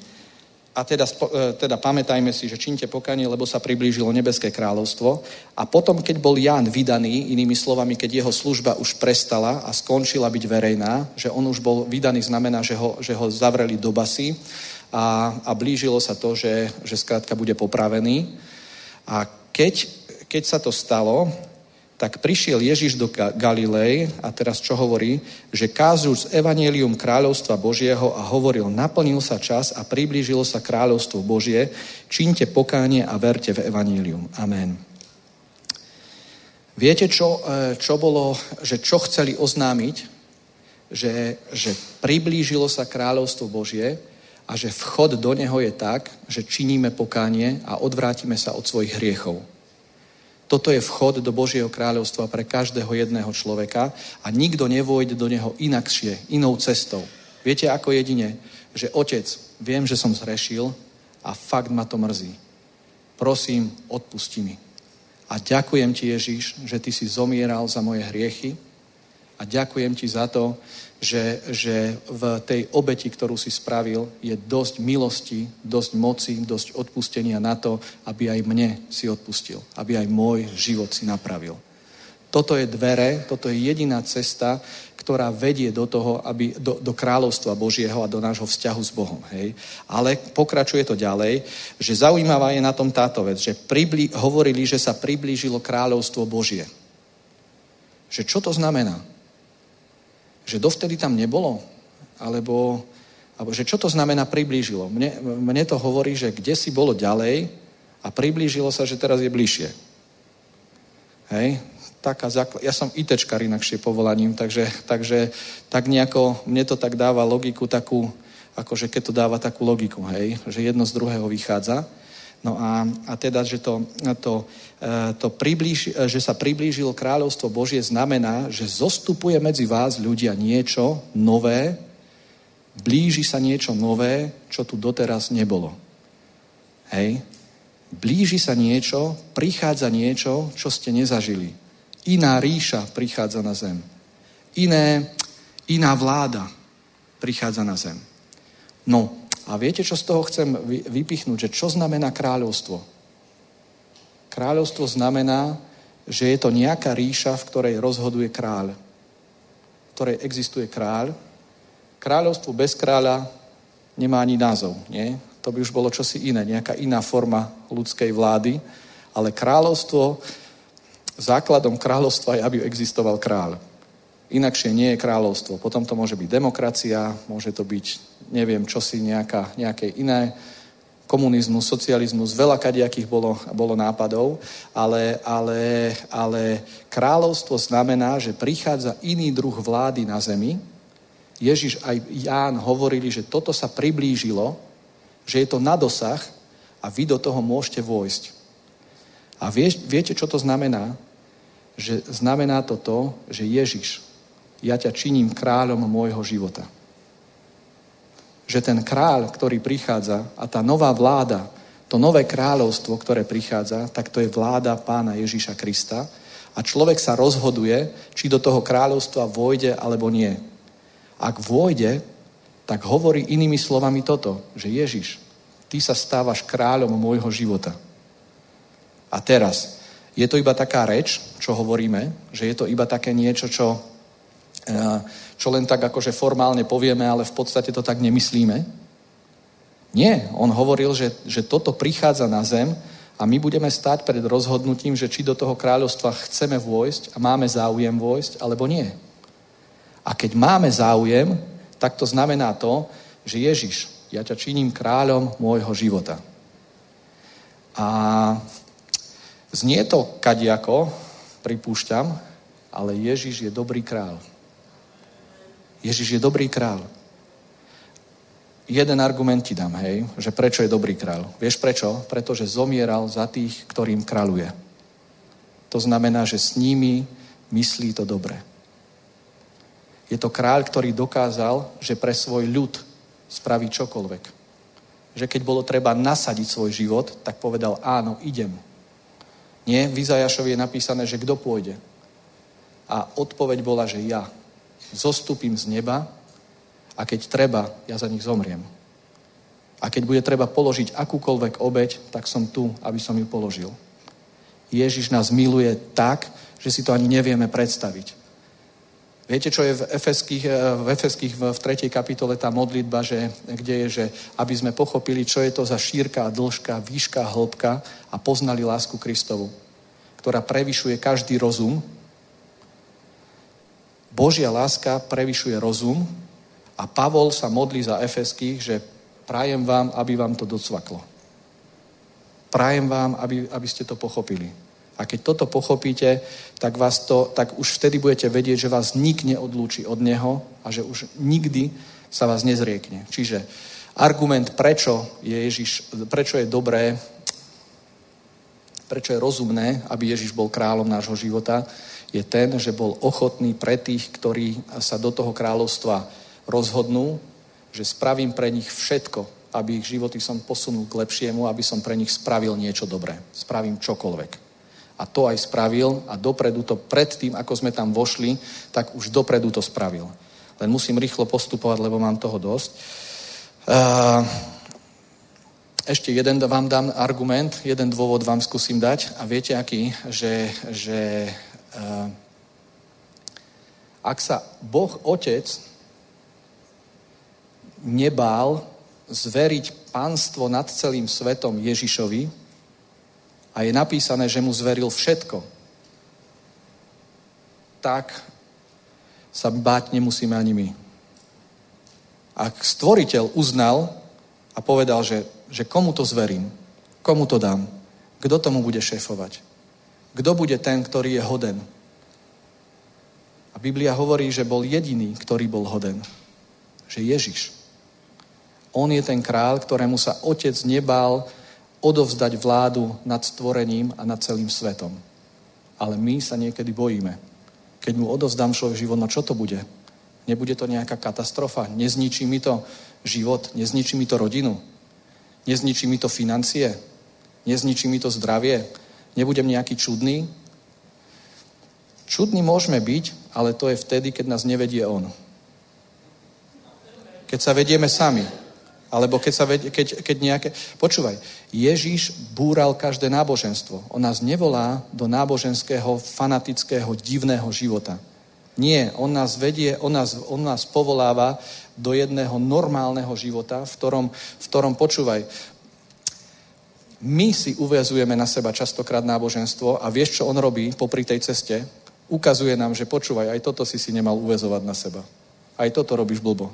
[SPEAKER 4] A teda, e, teda pamätajme si, že činte pokanie, lebo sa priblížilo nebeské kráľovstvo. A potom, keď bol Ján vydaný, inými slovami, keď jeho služba už prestala a skončila byť verejná, že on už bol vydaný, znamená, že ho, že ho zavreli do basy a, a blížilo sa to, že, že skrátka bude popravený. A keď, keď sa to stalo, tak prišiel Ježiš do Galilei a teraz čo hovorí? Že kázus evanielium kráľovstva Božieho a hovoril, naplnil sa čas a priblížilo sa kráľovstvo Božie, čínte pokánie a verte v evanielium. Amen. Viete, čo, e, čo bolo, že čo chceli oznámiť? Že, že priblížilo sa kráľovstvo Božie a že vchod do neho je tak, že činíme pokánie a odvrátime sa od svojich hriechov. Toto je vchod do Božieho kráľovstva pre každého jedného človeka a nikto nevojde do neho inakšie, inou cestou. Viete ako jedine, že otec, viem, že som zrešil a fakt ma to mrzí. Prosím, odpusti mi. A ďakujem ti, Ježiš, že ty si zomieral za moje hriechy a ďakujem ti za to, že, že v tej obeti, ktorú si spravil, je dosť milosti, dosť moci, dosť odpustenia na to, aby aj mne si odpustil, aby aj môj život si napravil. Toto je dvere, toto je jediná cesta, ktorá vedie do toho, aby, do, do kráľovstva Božieho a do nášho vzťahu s Bohom. Hej? Ale pokračuje to ďalej, že zaujímavá je na tom táto vec, že priblí, hovorili, že sa priblížilo kráľovstvo Božie. Že čo to znamená? Že dovtedy tam nebolo? Alebo, alebo že čo to znamená priblížilo? Mne, mne to hovorí, že kde si bolo ďalej a priblížilo sa, že teraz je bližšie. Hej? Taká zakl- ja som ITčkar inakšie povolaním, takže, takže tak nejako, mne to tak dáva logiku takú, akože keď to dáva takú logiku, hej? že jedno z druhého vychádza. No a, a teda, že, to, to, e, to priblíž, e, že sa priblížilo kráľovstvo Božie znamená, že zostupuje medzi vás ľudia niečo nové, blíži sa niečo nové, čo tu doteraz nebolo. Hej? Blíži sa niečo, prichádza niečo, čo ste nezažili. Iná ríša prichádza na zem. Iné, iná vláda prichádza na zem. No, a viete, čo z toho chcem vypichnúť? Že čo znamená kráľovstvo? Kráľovstvo znamená, že je to nejaká ríša, v ktorej rozhoduje kráľ. V ktorej existuje kráľ. Kráľovstvo bez kráľa nemá ani názov, nie? To by už bolo čosi iné, nejaká iná forma ľudskej vlády. Ale kráľovstvo, základom kráľovstva je, aby existoval kráľ. Inakšie nie je kráľovstvo. Potom to môže byť demokracia, môže to byť, neviem, čo si nejaká, nejaké iné, komunizmus, socializmus, veľa kadiakých bolo, bolo nápadov, ale, ale, ale kráľovstvo znamená, že prichádza iný druh vlády na zemi. Ježiš aj Ján hovorili, že toto sa priblížilo, že je to na dosah a vy do toho môžete vojsť. A vie, viete, čo to znamená? Že znamená to to, že Ježiš ja ťa činím kráľom môjho života. Že ten kráľ, ktorý prichádza a tá nová vláda, to nové kráľovstvo, ktoré prichádza, tak to je vláda pána Ježíša Krista a človek sa rozhoduje, či do toho kráľovstva vojde alebo nie. Ak vojde, tak hovorí inými slovami toto, že Ježiš, ty sa stávaš kráľom môjho života. A teraz, je to iba taká reč, čo hovoríme, že je to iba také niečo, čo čo len tak akože formálne povieme, ale v podstate to tak nemyslíme. Nie, on hovoril, že, že toto prichádza na zem a my budeme stať pred rozhodnutím, že či do toho kráľovstva chceme vojsť a máme záujem vojsť, alebo nie. A keď máme záujem, tak to znamená to, že Ježiš, ja ťa činím kráľom môjho života. A znie to kadiako, pripúšťam, ale Ježiš je dobrý kráľ. Ježiš je dobrý král. Jeden argument ti dám, hej, že prečo je dobrý král. Vieš prečo? Pretože zomieral za tých, ktorým kráľuje. To znamená, že s nimi myslí to dobre. Je to kráľ, ktorý dokázal, že pre svoj ľud spraví čokoľvek. Že keď bolo treba nasadiť svoj život, tak povedal áno, idem. Nie, v Izajašovi je napísané, že kto pôjde. A odpoveď bola, že ja zostupím z neba a keď treba, ja za nich zomriem. A keď bude treba položiť akúkoľvek obeď, tak som tu, aby som ju položil. Ježiš nás miluje tak, že si to ani nevieme predstaviť. Viete, čo je v Efeských, v, Efeských v 3. kapitole tá modlitba, že, kde je, že aby sme pochopili, čo je to za šírka a dĺžka, výška a hĺbka a poznali lásku Kristovu, ktorá prevyšuje každý rozum. Božia láska prevyšuje rozum a Pavol sa modlí za Efeských, že prajem vám, aby vám to docvaklo. Prajem vám, aby, aby ste to pochopili. A keď toto pochopíte, tak, vás to, tak už vtedy budete vedieť, že vás nik neodlúči od Neho a že už nikdy sa vás nezriekne. Čiže argument, prečo je, Ježiš, prečo je dobré, prečo je rozumné, aby Ježiš bol kráľom nášho života, je ten, že bol ochotný pre tých, ktorí sa do toho kráľovstva rozhodnú, že spravím pre nich všetko, aby ich životy som posunul k lepšiemu, aby som pre nich spravil niečo dobré. Spravím čokoľvek. A to aj spravil a dopredu to pred tým, ako sme tam vošli, tak už dopredu to spravil. Len musím rýchlo postupovať, lebo mám toho dosť. Uh, ešte jeden vám dám argument, jeden dôvod vám skúsim dať a viete aký, že, že ak sa Boh Otec nebál zveriť pánstvo nad celým svetom Ježišovi, a je napísané, že mu zveril všetko, tak sa báť nemusíme ani my. Ak stvoriteľ uznal a povedal, že, že komu to zverím, komu to dám, kto tomu bude šéfovať, kto bude ten, ktorý je hoden. A Biblia hovorí, že bol jediný, ktorý bol hoden. Že Ježiš. On je ten král, ktorému sa otec nebál odovzdať vládu nad stvorením a nad celým svetom. Ale my sa niekedy bojíme. Keď mu odovzdám svoj život, no čo to bude? Nebude to nejaká katastrofa? Nezničí mi to život? Nezničí mi to rodinu? Nezničí mi to financie? Nezničí mi to zdravie? Nebudem nejaký čudný? Čudný môžeme byť, ale to je vtedy, keď nás nevedie on. Keď sa vedieme sami. Alebo keď, sa ved, keď, keď nejaké... Počúvaj, Ježíš búral každé náboženstvo. On nás nevolá do náboženského, fanatického, divného života. Nie, on nás vedie, on nás, on nás povoláva do jedného normálneho života, v ktorom, v ktorom počúvaj, my si uvezujeme na seba častokrát náboženstvo a vieš, čo on robí popri tej ceste? Ukazuje nám, že počúvaj, aj toto si si nemal uvezovať na seba. Aj toto robíš blbo.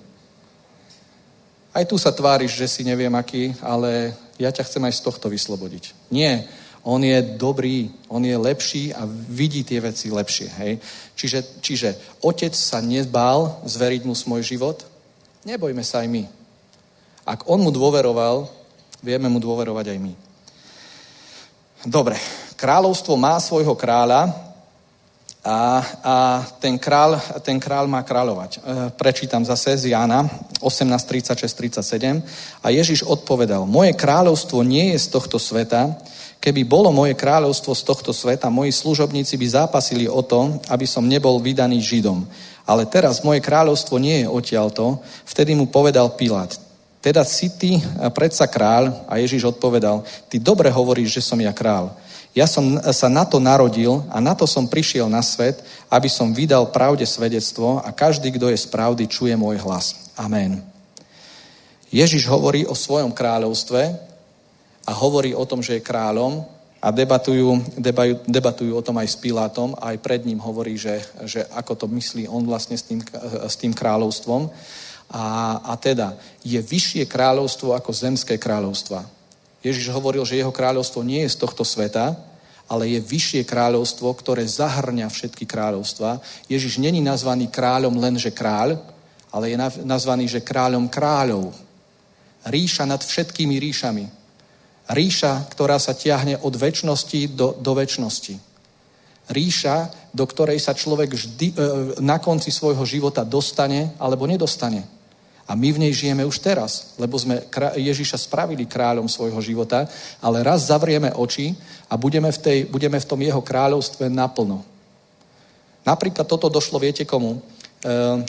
[SPEAKER 4] Aj tu sa tváriš, že si neviem aký, ale ja ťa chcem aj z tohto vyslobodiť. Nie, on je dobrý, on je lepší a vidí tie veci lepšie. Hej? Čiže, čiže otec sa nebál zveriť mu svoj život, nebojme sa aj my. Ak on mu dôveroval, vieme mu dôverovať aj my. Dobre, kráľovstvo má svojho kráľa, a, a ten, král, ten král má kráľovať. E, prečítam zase z Jána 18.36-37. A Ježiš odpovedal, moje kráľovstvo nie je z tohto sveta. Keby bolo moje kráľovstvo z tohto sveta, moji služobníci by zápasili o to, aby som nebol vydaný Židom. Ale teraz moje kráľovstvo nie je odtiaľto. Vtedy mu povedal Pilát, teda si ty predsa kráľ? A Ježiš odpovedal, ty dobre hovoríš, že som ja kráľ. Ja som sa na to narodil a na to som prišiel na svet, aby som vydal pravde svedectvo a každý, kto je z pravdy, čuje môj hlas. Amen. Ježiš hovorí o svojom kráľovstve a hovorí o tom, že je kráľom a debatujú, debatujú, debatujú o tom aj s Pilátom a aj pred ním hovorí, že, že ako to myslí on vlastne s tým, s tým kráľovstvom. A, a teda je vyššie kráľovstvo ako zemské kráľovstva. Ježiš hovoril, že jeho kráľovstvo nie je z tohto sveta, ale je vyššie kráľovstvo, ktoré zahrňa všetky kráľovstva. Ježiš není nazvaný kráľom lenže kráľ, ale je nazvaný, že kráľom kráľov. Ríša nad všetkými ríšami. Ríša, ktorá sa tiahne od väčšnosti do, do väčšnosti. Ríša, do ktorej sa človek vždy, e, na konci svojho života dostane alebo nedostane. A my v nej žijeme už teraz, lebo sme Ježiša spravili kráľom svojho života, ale raz zavrieme oči a budeme v, tej, budeme v tom jeho kráľovstve naplno. Napríklad toto došlo, viete komu? E,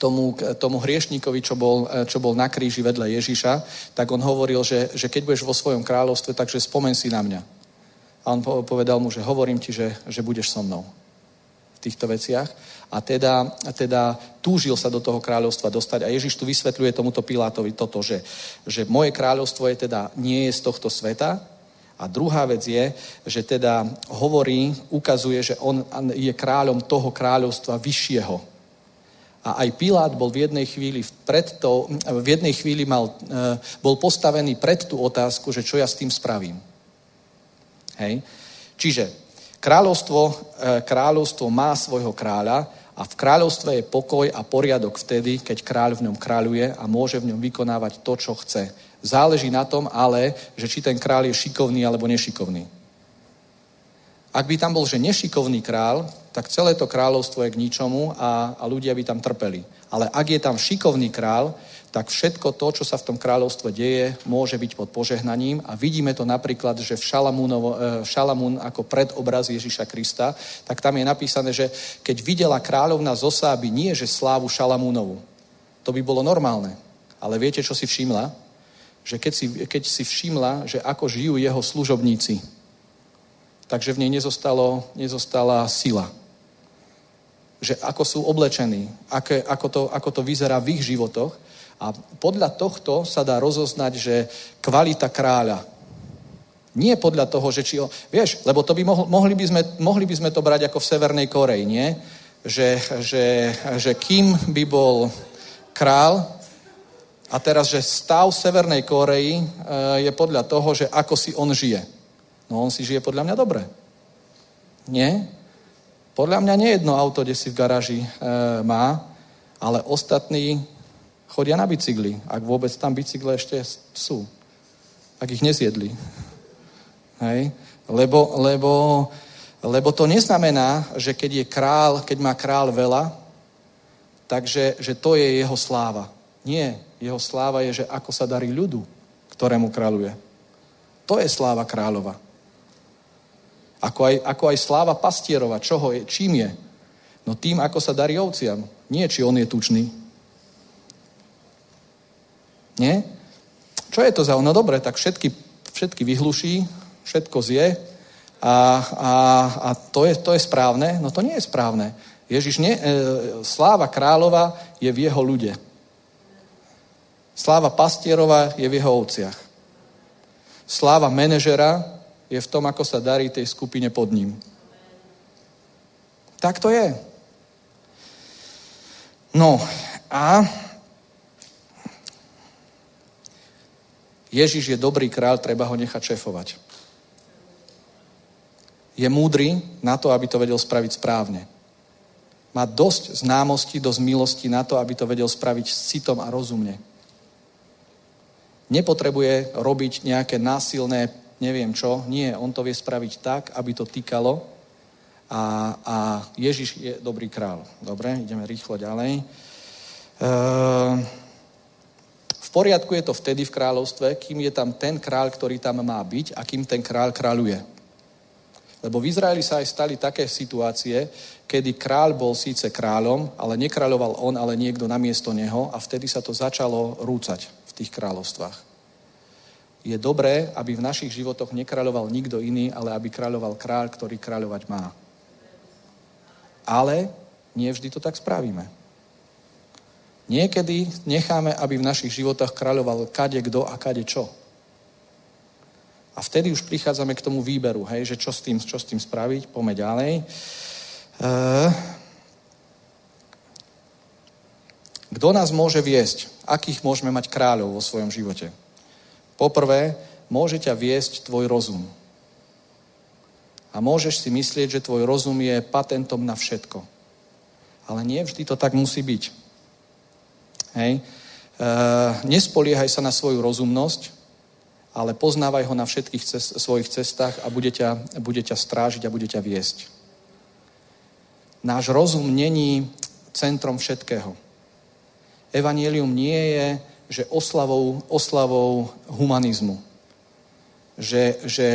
[SPEAKER 4] tomu, tomu hriešníkovi, čo bol, e, čo bol na kríži vedľa Ježiša, tak on hovoril, že, že keď budeš vo svojom kráľovstve, takže spomen si na mňa. A on povedal mu, že hovorím ti, že, že budeš so mnou týchto veciach. A teda, teda túžil sa do toho kráľovstva dostať. A Ježiš tu vysvetľuje tomuto Pilátovi toto, že, že moje kráľovstvo je teda nie je z tohto sveta, a druhá vec je, že teda hovorí, ukazuje, že on je kráľom toho kráľovstva vyššieho. A aj Pilát bol v jednej chvíli, pred to, v jednej chvíli mal, e, bol postavený pred tú otázku, že čo ja s tým spravím. Hej? Čiže kráľovstvo, e, kráľovstvo má svojho kráľa a v kráľovstve je pokoj a poriadok vtedy, keď kráľ v ňom kráľuje a môže v ňom vykonávať to, čo chce. Záleží na tom ale, že či ten král je šikovný alebo nešikovný. Ak by tam bol, že nešikovný král, tak celé to kráľovstvo je k ničomu a, a ľudia by tam trpeli. Ale ak je tam šikovný král, tak všetko to, čo sa v tom kráľovstve deje, môže byť pod požehnaním. A vidíme to napríklad, že v, Šalamúnovo, v Šalamún ako predobraz Ježiša Krista, tak tam je napísané, že keď videla kráľovna z Osáby, nie že slávu Šalamúnovu. To by bolo normálne. Ale viete, čo si všimla? Že keď si, keď si všimla, že ako žijú jeho služobníci, takže v nej nezostalo, nezostala sila. Že ako sú oblečení, aké, ako, to, ako to vyzerá v ich životoch. A podľa tohto sa dá rozoznať, že kvalita kráľa, nie podľa toho, že či... O, vieš, lebo to by mohli, mohli, by sme, mohli by sme to brať ako v Severnej Koreji, nie? Že, že, že kým by bol král, a teraz, že stav Severnej Koreji e, je podľa toho, že ako si on žije. No on si žije podľa mňa dobre. Nie? Podľa mňa nie jedno auto, kde si v garáži e, má, ale ostatní chodia na bicykli. Ak vôbec tam bicykle ešte sú. Ak ich nezjedli. Hej? Lebo, lebo, lebo to neznamená, že keď je král, keď má král veľa, takže že to je jeho sláva. Nie, jeho sláva je, že ako sa darí ľudu, ktorému kráľuje. To je sláva kráľova. Ako aj, ako aj sláva pastierova. Čoho je? Čím je? No tým, ako sa darí ovciam. Nie, či on je tučný. Nie? Čo je to za ono? Dobre, tak všetky, všetky vyhluší, všetko zje a, a, a to, je, to je správne? No to nie je správne. Ježiš, nie, e, sláva kráľova je v jeho ľude. Sláva pastierova je v jeho ovciach. Sláva manažera je v tom, ako sa darí tej skupine pod ním. Tak to je. No a Ježiš je dobrý král, treba ho nechať šefovať. Je múdry na to, aby to vedel spraviť správne. Má dosť známosti, dosť milosti na to, aby to vedel spraviť s citom a rozumne nepotrebuje robiť nejaké násilné, neviem čo. Nie, on to vie spraviť tak, aby to týkalo. A, a Ježiš je dobrý král. Dobre, ideme rýchlo ďalej. V poriadku je to vtedy v kráľovstve, kým je tam ten král, ktorý tam má byť a kým ten král kráľuje. Lebo v Izraeli sa aj stali také situácie, kedy král bol síce kráľom, ale nekráľoval on, ale niekto namiesto neho a vtedy sa to začalo rúcať v tých kráľovstvách. Je dobré, aby v našich životoch nekráľoval nikto iný, ale aby kráľoval kráľ, ktorý kráľovať má. Ale nie vždy to tak spravíme. Niekedy necháme, aby v našich životoch kráľoval kade kto a kade čo. A vtedy už prichádzame k tomu výberu, hej, že čo s tým, čo s tým spraviť, poďme ďalej. Uh, Kto nás môže viesť? Akých môžeme mať kráľov vo svojom živote? Poprvé, môže ťa viesť tvoj rozum. A môžeš si myslieť, že tvoj rozum je patentom na všetko. Ale nie vždy to tak musí byť. Hej? E, nespoliehaj sa na svoju rozumnosť, ale poznávaj ho na všetkých cest, svojich cestách a bude ťa, bude ťa strážiť a bude ťa viesť. Náš rozum není centrom všetkého. Evangelium nie je, že oslavou, oslavou humanizmu. Že, že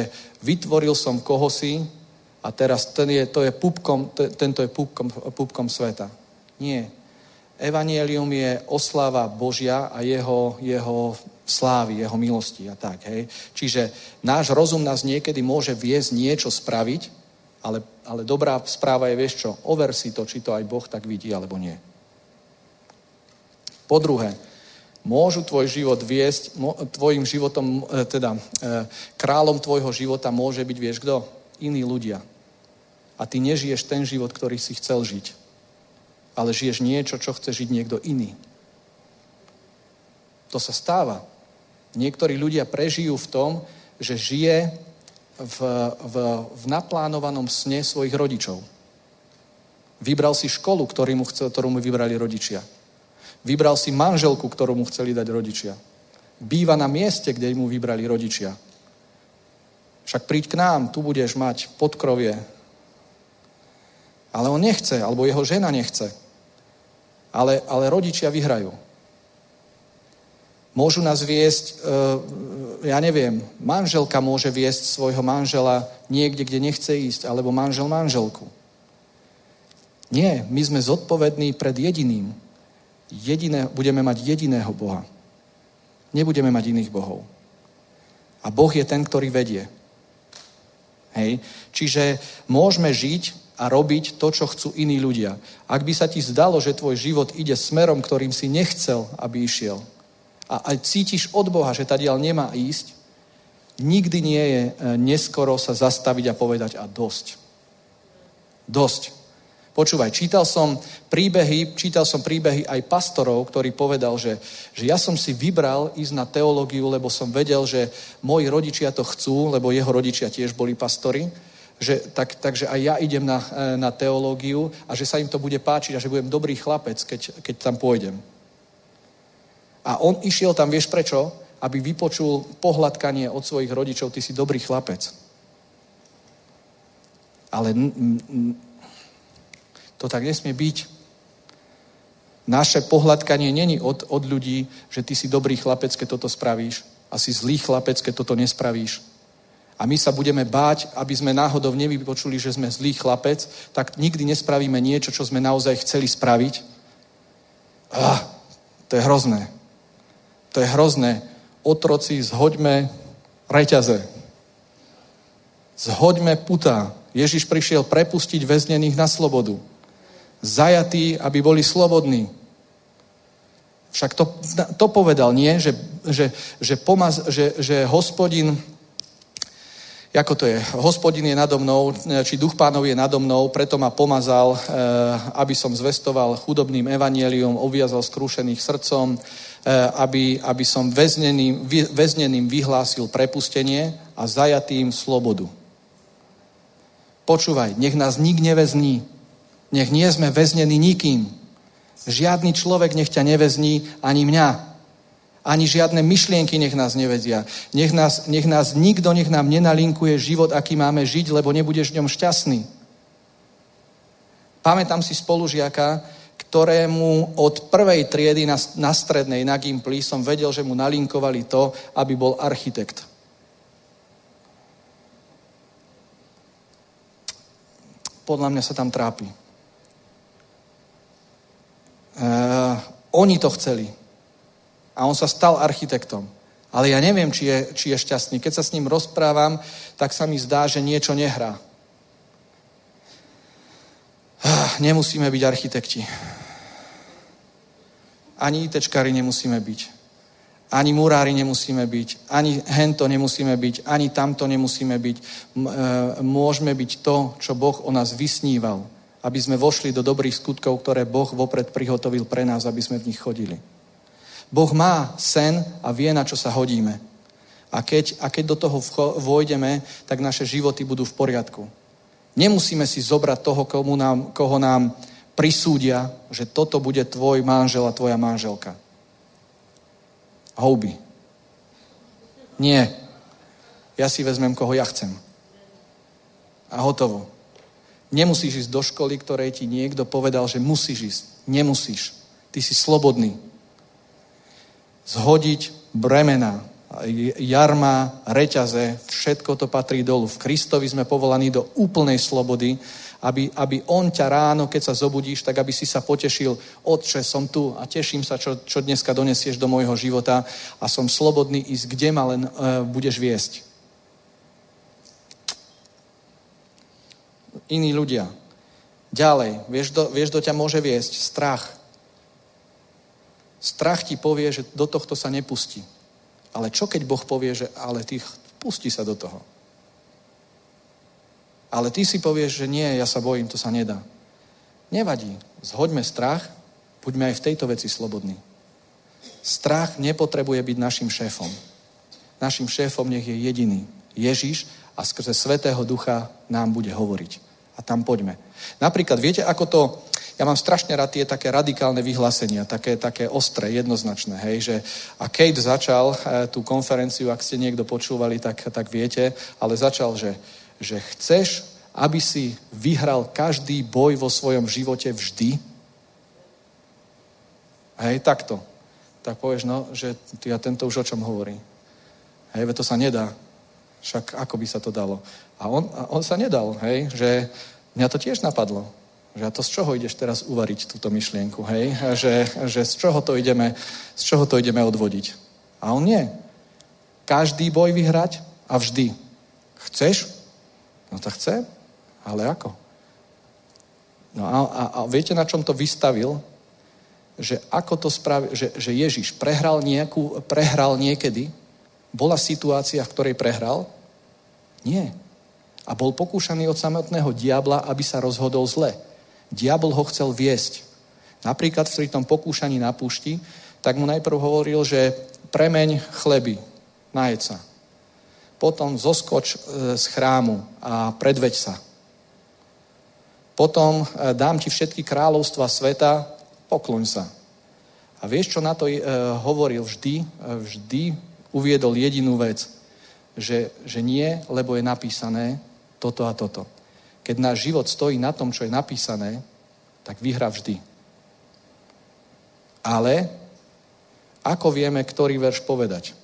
[SPEAKER 4] vytvoril som kohosi a teraz ten je, to je pupkom, tento je pupkom, pupkom sveta. Nie. Evangelium je oslava Božia a jeho, jeho slávy, jeho milosti a tak. Hej. Čiže náš rozum nás niekedy môže viesť niečo spraviť, ale, ale dobrá správa je, vieš čo, over si to, či to aj Boh tak vidí, alebo nie. Po druhé, môžu tvoj život viesť, tvojim životom, e, teda e, kráľom tvojho života môže byť, vieš kto? Iní ľudia. A ty nežiješ ten život, ktorý si chcel žiť. Ale žiješ niečo, čo chce žiť niekto iný. To sa stáva. Niektorí ľudia prežijú v tom, že žije v, v, v naplánovanom sne svojich rodičov. Vybral si školu, ktorú mu, chcel, ktorú mu vybrali rodičia. Vybral si manželku, ktorú mu chceli dať rodičia. Býva na mieste, kde mu vybrali rodičia. Však príď k nám, tu budeš mať podkrovie. Ale on nechce, alebo jeho žena nechce. Ale, ale rodičia vyhrajú. Môžu nás viesť, e, ja neviem, manželka môže viesť svojho manžela niekde, kde nechce ísť, alebo manžel manželku. Nie, my sme zodpovední pred jediným. Jediné, budeme mať jediného Boha. Nebudeme mať iných bohov. A Boh je ten, ktorý vedie. Hej? Čiže môžeme žiť a robiť to, čo chcú iní ľudia. Ak by sa ti zdalo, že tvoj život ide smerom, ktorým si nechcel, aby išiel, a aj cítiš od Boha, že diel nemá ísť, nikdy nie je e, neskoro sa zastaviť a povedať a dosť. Dosť. Počúvaj, čítal som príbehy, čítal som príbehy aj pastorov, ktorý povedal, že, že ja som si vybral ísť na teológiu, lebo som vedel, že moji rodičia to chcú, lebo jeho rodičia tiež boli pastori, že, tak, takže aj ja idem na, e, na teológiu a že sa im to bude páčiť a že budem dobrý chlapec, keď, keď tam pôjdem. A on išiel tam, vieš prečo? Aby vypočul pohľadkanie od svojich rodičov, ty si dobrý chlapec. Ale to tak nesmie byť. Naše pohľadkanie není od, od ľudí, že ty si dobrý chlapec, keď toto spravíš a si zlý chlapec, keď toto nespravíš. A my sa budeme báť, aby sme náhodou nevypočuli, že sme zlý chlapec, tak nikdy nespravíme niečo, čo sme naozaj chceli spraviť. Ah, to je hrozné. To je hrozné. Otroci, zhoďme reťaze. Zhoďme puta. Ježiš prišiel prepustiť väznených na slobodu. Zajatí, aby boli slobodní. Však to, to povedal, nie? Že, že, že, pomaz, že, že hospodin ako to je, hospodin je nado mnou, či duch pánov je nado mnou, preto ma pomazal, eh, aby som zvestoval chudobným evanielium, obviazal skrúšených srdcom, eh, aby, aby som väzneným, väzneným vyhlásil prepustenie a zajatým slobodu. Počúvaj, nech nás nik nevezní, nech nie sme väznení nikým. Žiadny človek nech ťa nevezní, ani mňa. Ani žiadne myšlienky nech nás nevedia. Nech nás, nech nás nikto, nech nám nenalinkuje život, aký máme žiť, lebo nebudeš v ňom šťastný. Pamätám si spolužiaka, ktorému od prvej triedy na, na strednej, na Gimply, som vedel, že mu nalinkovali to, aby bol architekt. Podľa mňa sa tam trápi. Uh, oni to chceli a on sa stal architektom. Ale ja neviem, či je, či je šťastný. Keď sa s ním rozprávam, tak sa mi zdá, že niečo nehrá. Ah, nemusíme byť architekti. Ani ITčkári nemusíme byť. Ani murári nemusíme byť. Ani hento nemusíme byť. Ani tamto nemusíme byť. E, môžeme byť to, čo Boh o nás vysníval. Aby sme vošli do dobrých skutkov, ktoré Boh vopred prihotovil pre nás, aby sme v nich chodili. Boh má sen a vie, na čo sa hodíme. A keď, a keď do toho vojdeme, tak naše životy budú v poriadku. Nemusíme si zobrať toho, komu nám, koho nám prisúdia, že toto bude tvoj manžel a tvoja manželka. houby. Nie. Ja si vezmem, koho ja chcem. A hotovo. Nemusíš ísť do školy, ktorej ti niekto povedal, že musíš ísť. Nemusíš. Ty si slobodný. Zhodiť bremena, jarma, reťaze, všetko to patrí dolu. V Kristovi sme povolaní do úplnej slobody, aby, aby on ťa ráno, keď sa zobudíš, tak aby si sa potešil, Otče, som tu a teším sa, čo, čo dneska donesieš do môjho života a som slobodný ísť, kde ma len uh, budeš viesť. Iní ľudia. Ďalej, vieš, do, vieš, do ťa môže viesť strach. Strach ti povie, že do tohto sa nepustí. Ale čo keď Boh povie, že ale ty pustí sa do toho. Ale ty si povieš, že nie, ja sa bojím, to sa nedá. Nevadí. Zhoďme strach, buďme aj v tejto veci slobodní. Strach nepotrebuje byť našim šéfom. Našim šéfom nech je jediný. Ježiš a skrze Svetého Ducha nám bude hovoriť. A tam poďme. Napríklad, viete, ako to... Ja mám strašne rád tie také radikálne vyhlásenia, také, také ostré, jednoznačné, hej, že a Kate začal e, tú konferenciu, ak ste niekto počúvali, tak, tak viete, ale začal, že že chceš, aby si vyhral každý boj vo svojom živote vždy? Hej, takto. Tak povieš, no, že ty a tento už o čom hovorí. Hej, to sa nedá. Však ako by sa to dalo? A on, a on sa nedal, hej, že mňa to tiež napadlo. Že a to z čoho ideš teraz uvariť túto myšlienku, hej? Že, že z, čoho to ideme, z čoho to ideme odvodiť? A on nie. Každý boj vyhrať a vždy. Chceš? No to chce, ale ako? No a, a, a viete, na čom to vystavil? Že ako to spravi, že, že Ježiš prehral, nejakú, prehral niekedy? Bola situácia, v ktorej prehral? Nie. A bol pokúšaný od samotného diabla, aby sa rozhodol zle. Diabol ho chcel viesť. Napríklad v tom pokúšaní na púšti, tak mu najprv hovoril, že premeň chleby, najed sa potom zoskoč e, z chrámu a predveď sa. Potom e, dám ti všetky kráľovstva sveta, pokloň sa. A vieš, čo na to e, hovoril vždy? Vždy uviedol jedinú vec, že, že nie, lebo je napísané toto a toto. Keď náš život stojí na tom, čo je napísané, tak vyhra vždy. Ale ako vieme, ktorý verš povedať?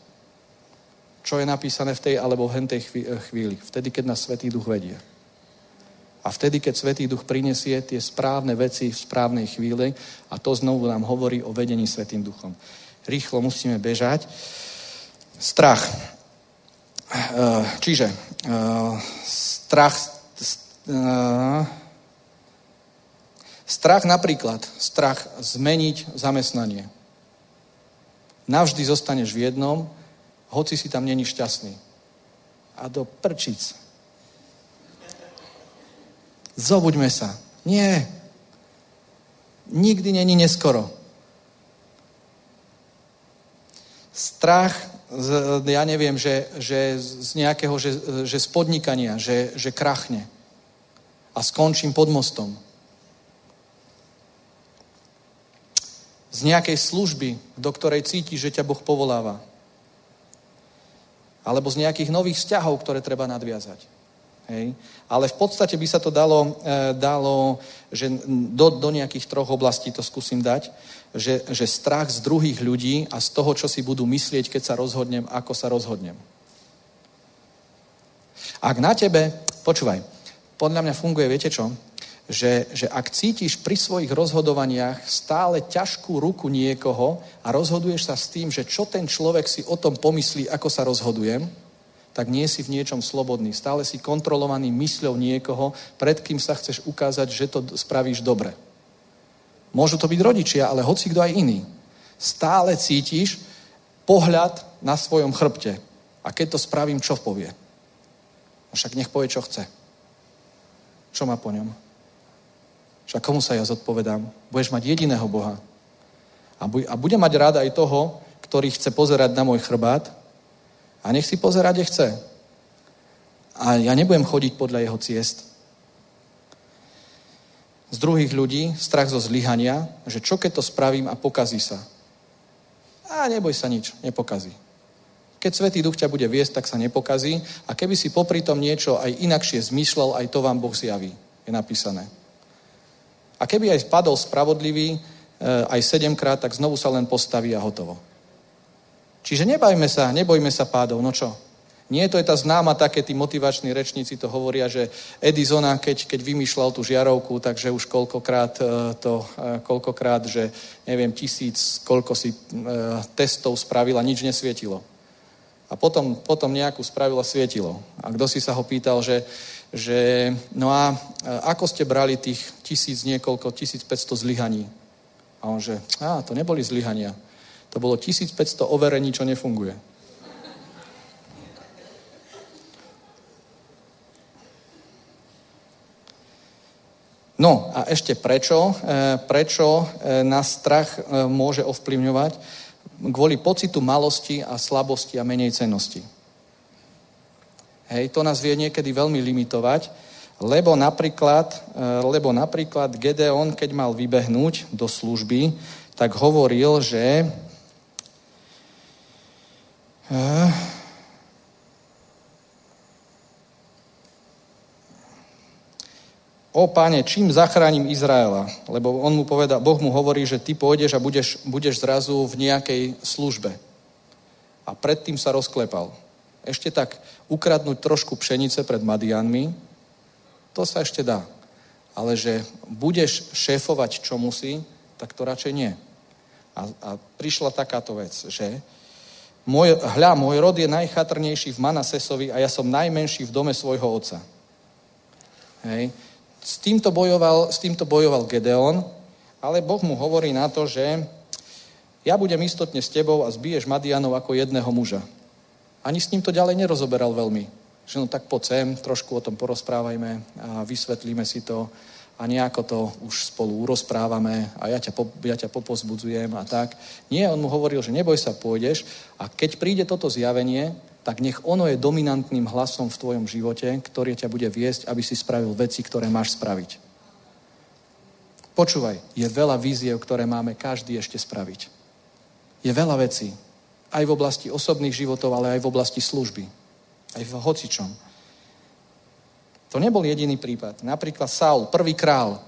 [SPEAKER 4] čo je napísané v tej alebo v hentej chvíli. Vtedy, keď nás Svetý Duch vedie. A vtedy, keď Svetý Duch prinesie tie správne veci v správnej chvíli a to znovu nám hovorí o vedení Svetým Duchom. Rýchlo musíme bežať. Strach. Eh, čiže eh, strach eh, strach napríklad, strach zmeniť zamestnanie. Navždy zostaneš v jednom, hoci si tam není šťastný. A do prčic. Zobuďme sa. Nie. Nikdy není neskoro. Strach, z, ja neviem, že, že z nejakého, že, že z podnikania, že, že krachne. A skončím pod mostom. Z nejakej služby, do ktorej cítiš, že ťa Boh povoláva alebo z nejakých nových vzťahov, ktoré treba nadviazať. Hej. Ale v podstate by sa to dalo, e, dalo že do, do nejakých troch oblastí to skúsim dať, že, že strach z druhých ľudí a z toho, čo si budú myslieť, keď sa rozhodnem, ako sa rozhodnem. Ak na tebe, počúvaj, podľa mňa funguje, viete čo? že, že ak cítiš pri svojich rozhodovaniach stále ťažkú ruku niekoho a rozhoduješ sa s tým, že čo ten človek si o tom pomyslí, ako sa rozhodujem, tak nie si v niečom slobodný. Stále si kontrolovaný mysľou niekoho, pred kým sa chceš ukázať, že to spravíš dobre. Môžu to byť rodičia, ale hoci kto aj iný. Stále cítiš pohľad na svojom chrbte. A keď to spravím, čo povie? No však nech povie, čo chce. Čo má po ňom? Však komu sa ja zodpovedám? Budeš mať jediného Boha. A, bu- a budem mať rád aj toho, ktorý chce pozerať na môj chrbát a nech si pozerať, kde chce. A ja nebudem chodiť podľa jeho ciest. Z druhých ľudí strach zo zlyhania, že čo keď to spravím a pokazí sa. A neboj sa nič, nepokazí. Keď Svetý Duch ťa bude viesť, tak sa nepokazí. A keby si popri tom niečo aj inakšie zmyšľal, aj to vám Boh zjaví. Je napísané. A keby aj spadol spravodlivý, e, aj sedemkrát, tak znovu sa len postaví a hotovo. Čiže nebajme sa, nebojme sa pádov, no čo? Nie, to je tá známa, také tí motivační rečníci to hovoria, že Edisona, keď, keď vymýšľal tú žiarovku, takže už koľkokrát e, to, e, koľkokrát, že neviem, tisíc, koľko si testov spravila, nič nesvietilo. A potom, potom nejakú spravila svietilo. A kto si sa ho pýtal, že, že no a ako ste brali tých tisíc, niekoľko, 1500 zlyhaní? A on že, a to neboli zlyhania. To bolo 1500 overení, čo nefunguje. No a ešte prečo? E, prečo e, nás strach e, môže ovplyvňovať? Kvôli pocitu malosti a slabosti a menej cennosti. Hej, to nás vie niekedy veľmi limitovať, lebo napríklad, lebo napríklad Gedeon, keď mal vybehnúť do služby, tak hovoril, že o páne, čím zachránim Izraela? Lebo on mu poveda, Boh mu hovorí, že ty pôjdeš a budeš, budeš zrazu v nejakej službe. A predtým sa rozklepal. Ešte tak ukradnúť trošku pšenice pred Madianmi, to sa ešte dá. Ale že budeš šéfovať čo musí, tak to radšej nie. A, a prišla takáto vec, že môj, hľa, môj rod je najchatrnejší v Manasesovi a ja som najmenší v dome svojho otca. Hej s týmto bojoval, s týmto bojoval Gedeon, ale Boh mu hovorí na to, že ja budem istotne s tebou a zbiješ Madianov ako jedného muža. Ani s ním to ďalej nerozoberal veľmi. Že no tak poď sem, trošku o tom porozprávajme a vysvetlíme si to a nejako to už spolu urozprávame a ja ťa, po, ja ťa popozbudzujem a tak. Nie, on mu hovoril, že neboj sa, pôjdeš a keď príde toto zjavenie, tak nech ono je dominantným hlasom v tvojom živote, ktorý ťa bude viesť, aby si spravil veci, ktoré máš spraviť. Počúvaj, je veľa víziev, ktoré máme každý ešte spraviť. Je veľa vecí. Aj v oblasti osobných životov, ale aj v oblasti služby. Aj v hocičom. To nebol jediný prípad. Napríklad Saul, prvý král.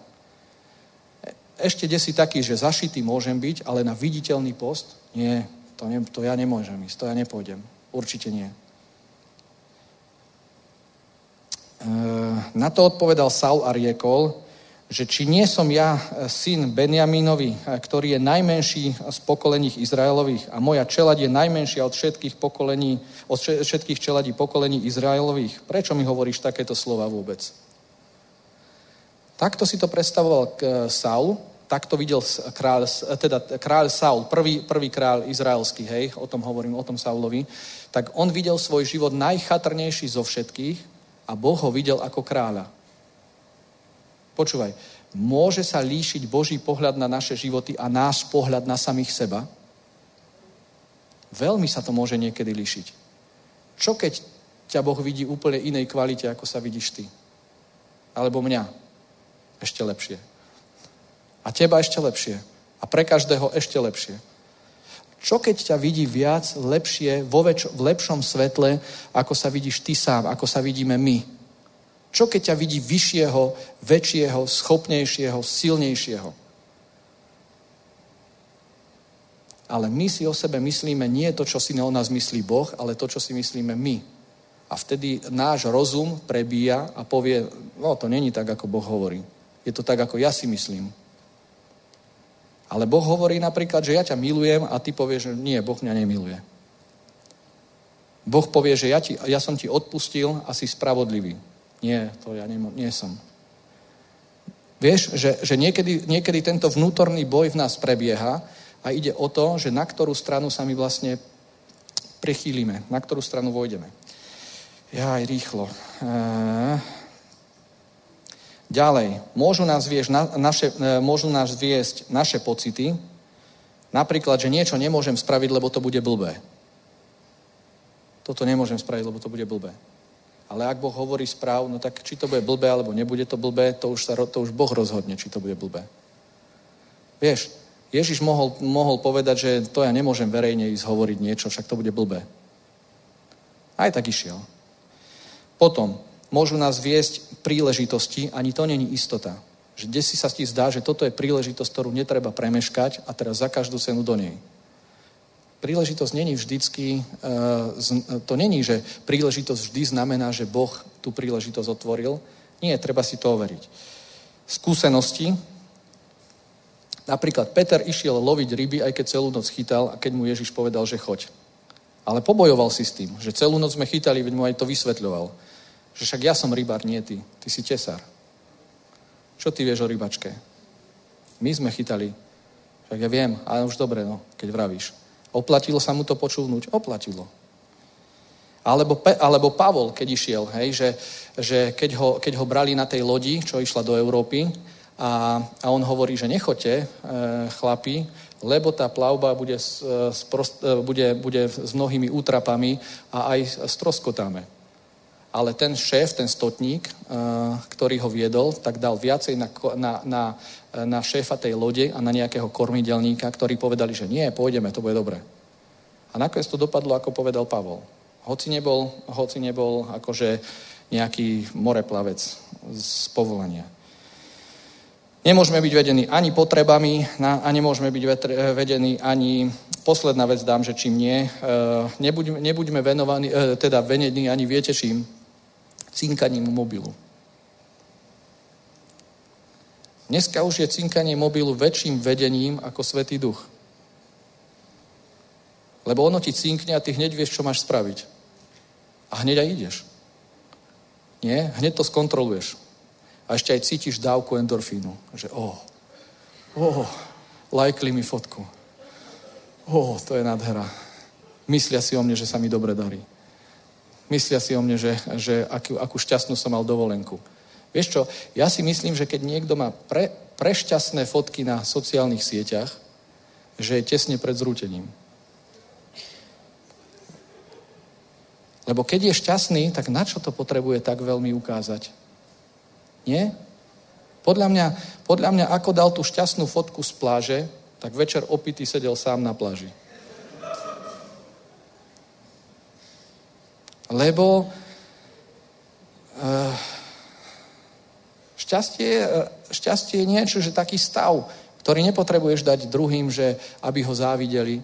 [SPEAKER 4] Ešte desi taký, že zašitý môžem byť, ale na viditeľný post? Nie, to, ne, to ja nemôžem ísť, to ja nepôjdem. Určite nie. E, na to odpovedal Saul a riekol, že či nie som ja e, syn Benjamínovi, e, ktorý je najmenší z pokolení Izraelových a moja čelad je najmenšia od všetkých pokolení, od všetkých čeladí pokolení Izraelových. Prečo mi hovoríš takéto slova vôbec? Takto si to predstavoval Saul, takto videl kráľ, teda kráľ Saul, prvý, prvý kráľ izraelský, hej, o tom hovorím, o tom Saulovi, tak on videl svoj život najchatrnejší zo všetkých a Boh ho videl ako kráľa. Počúvaj, môže sa líšiť Boží pohľad na naše životy a náš pohľad na samých seba? Veľmi sa to môže niekedy líšiť. Čo keď ťa Boh vidí úplne inej kvalite, ako sa vidíš ty? Alebo mňa? Ešte lepšie. A teba ešte lepšie. A pre každého ešte lepšie. Čo keď ťa vidí viac, lepšie, vo väč- v lepšom svetle, ako sa vidíš ty sám, ako sa vidíme my? Čo keď ťa vidí vyššieho, väčšieho, schopnejšieho, silnejšieho? Ale my si o sebe myslíme nie to, čo si o nás myslí Boh, ale to, čo si myslíme my. A vtedy náš rozum prebíja a povie, no to není tak, ako Boh hovorí. Je to tak, ako ja si myslím. Ale Boh hovorí napríklad, že ja ťa milujem a ty povieš, že nie, Boh mňa nemiluje. Boh povie, že ja, ti, ja som ti odpustil a si spravodlivý. Nie, to ja nie, nie som. Vieš, že, že niekedy, niekedy tento vnútorný boj v nás prebieha a ide o to, že na ktorú stranu sa my vlastne prechýlime, na ktorú stranu vojdeme. Aj rýchlo. Eee... Ďalej, môžu nás, vieš, na, naše, e, môžu nás viesť naše pocity, napríklad, že niečo nemôžem spraviť, lebo to bude blbé. Toto nemôžem spraviť, lebo to bude blbé. Ale ak Boh hovorí správ, no tak či to bude blbé, alebo nebude to blbé, to už, sa, to už Boh rozhodne, či to bude blbé. Vieš, Ježiš mohol, mohol povedať, že to ja nemôžem verejne ísť hovoriť niečo, však to bude blbé. Aj tak išiel. Potom, môžu nás viesť príležitosti, ani to není istota. Že kde si sa ti zdá, že toto je príležitosť, ktorú netreba premeškať a teraz za každú cenu do nej. Príležitosť není vždycky, e, to není, že príležitosť vždy znamená, že Boh tú príležitosť otvoril. Nie, treba si to overiť. Skúsenosti. Napríklad Peter išiel loviť ryby, aj keď celú noc chytal a keď mu Ježiš povedal, že choď. Ale pobojoval si s tým, že celú noc sme chytali, veď mu aj to vysvetľoval. Že však ja som rybár, nie ty. Ty si tesár. Čo ty vieš o rybačke? My sme chytali. Však ja viem, ale už dobre, no, keď vravíš. Oplatilo sa mu to počúvnuť? Oplatilo. Alebo, alebo Pavol, keď išiel, hej, že, že keď, ho, keď ho brali na tej lodi, čo išla do Európy, a, a on hovorí, že nechoďte, e, chlapi, lebo tá plavba bude, s, s prost, e, bude, bude s mnohými útrapami a aj stroskotáme ale ten šéf, ten stotník, eh, ktorý ho viedol, tak dal viacej na, na, na, na šéfa tej lode a na nejakého kormidelníka, ktorí povedali, že nie, pôjdeme, to bude dobre. A nakoniec to dopadlo, ako povedal Pavol. Hoci nebol, hoci nebol akože nejaký moreplavec z povolania. Nemôžeme byť vedení ani potrebami a nemôžeme byť vedení ani, posledná vec dám, že čím nie, eh, nebuďme, venovaní, eh, teda venení ani viete čím, cinkaním mobilu. Dneska už je cinkanie mobilu väčším vedením ako Svetý duch. Lebo ono ti cinkne a ty hneď vieš, čo máš spraviť. A hneď aj ideš. Nie? Hneď to skontroluješ. A ešte aj cítiš dávku endorfínu. Že oh, oh, lajkli mi fotku. Oh, to je nádhera. Myslia si o mne, že sa mi dobre darí. Myslia si o mne, že, že akú, akú šťastnú som mal dovolenku. Vieš čo, ja si myslím, že keď niekto má pre, prešťastné fotky na sociálnych sieťach, že je tesne pred zrútením. Lebo keď je šťastný, tak na čo to potrebuje tak veľmi ukázať? Nie? Podľa mňa, podľa mňa ako dal tú šťastnú fotku z pláže, tak večer opitý sedel sám na pláži. Lebo uh, šťastie, uh, šťastie je niečo, že taký stav, ktorý nepotrebuješ dať druhým, že aby ho závideli.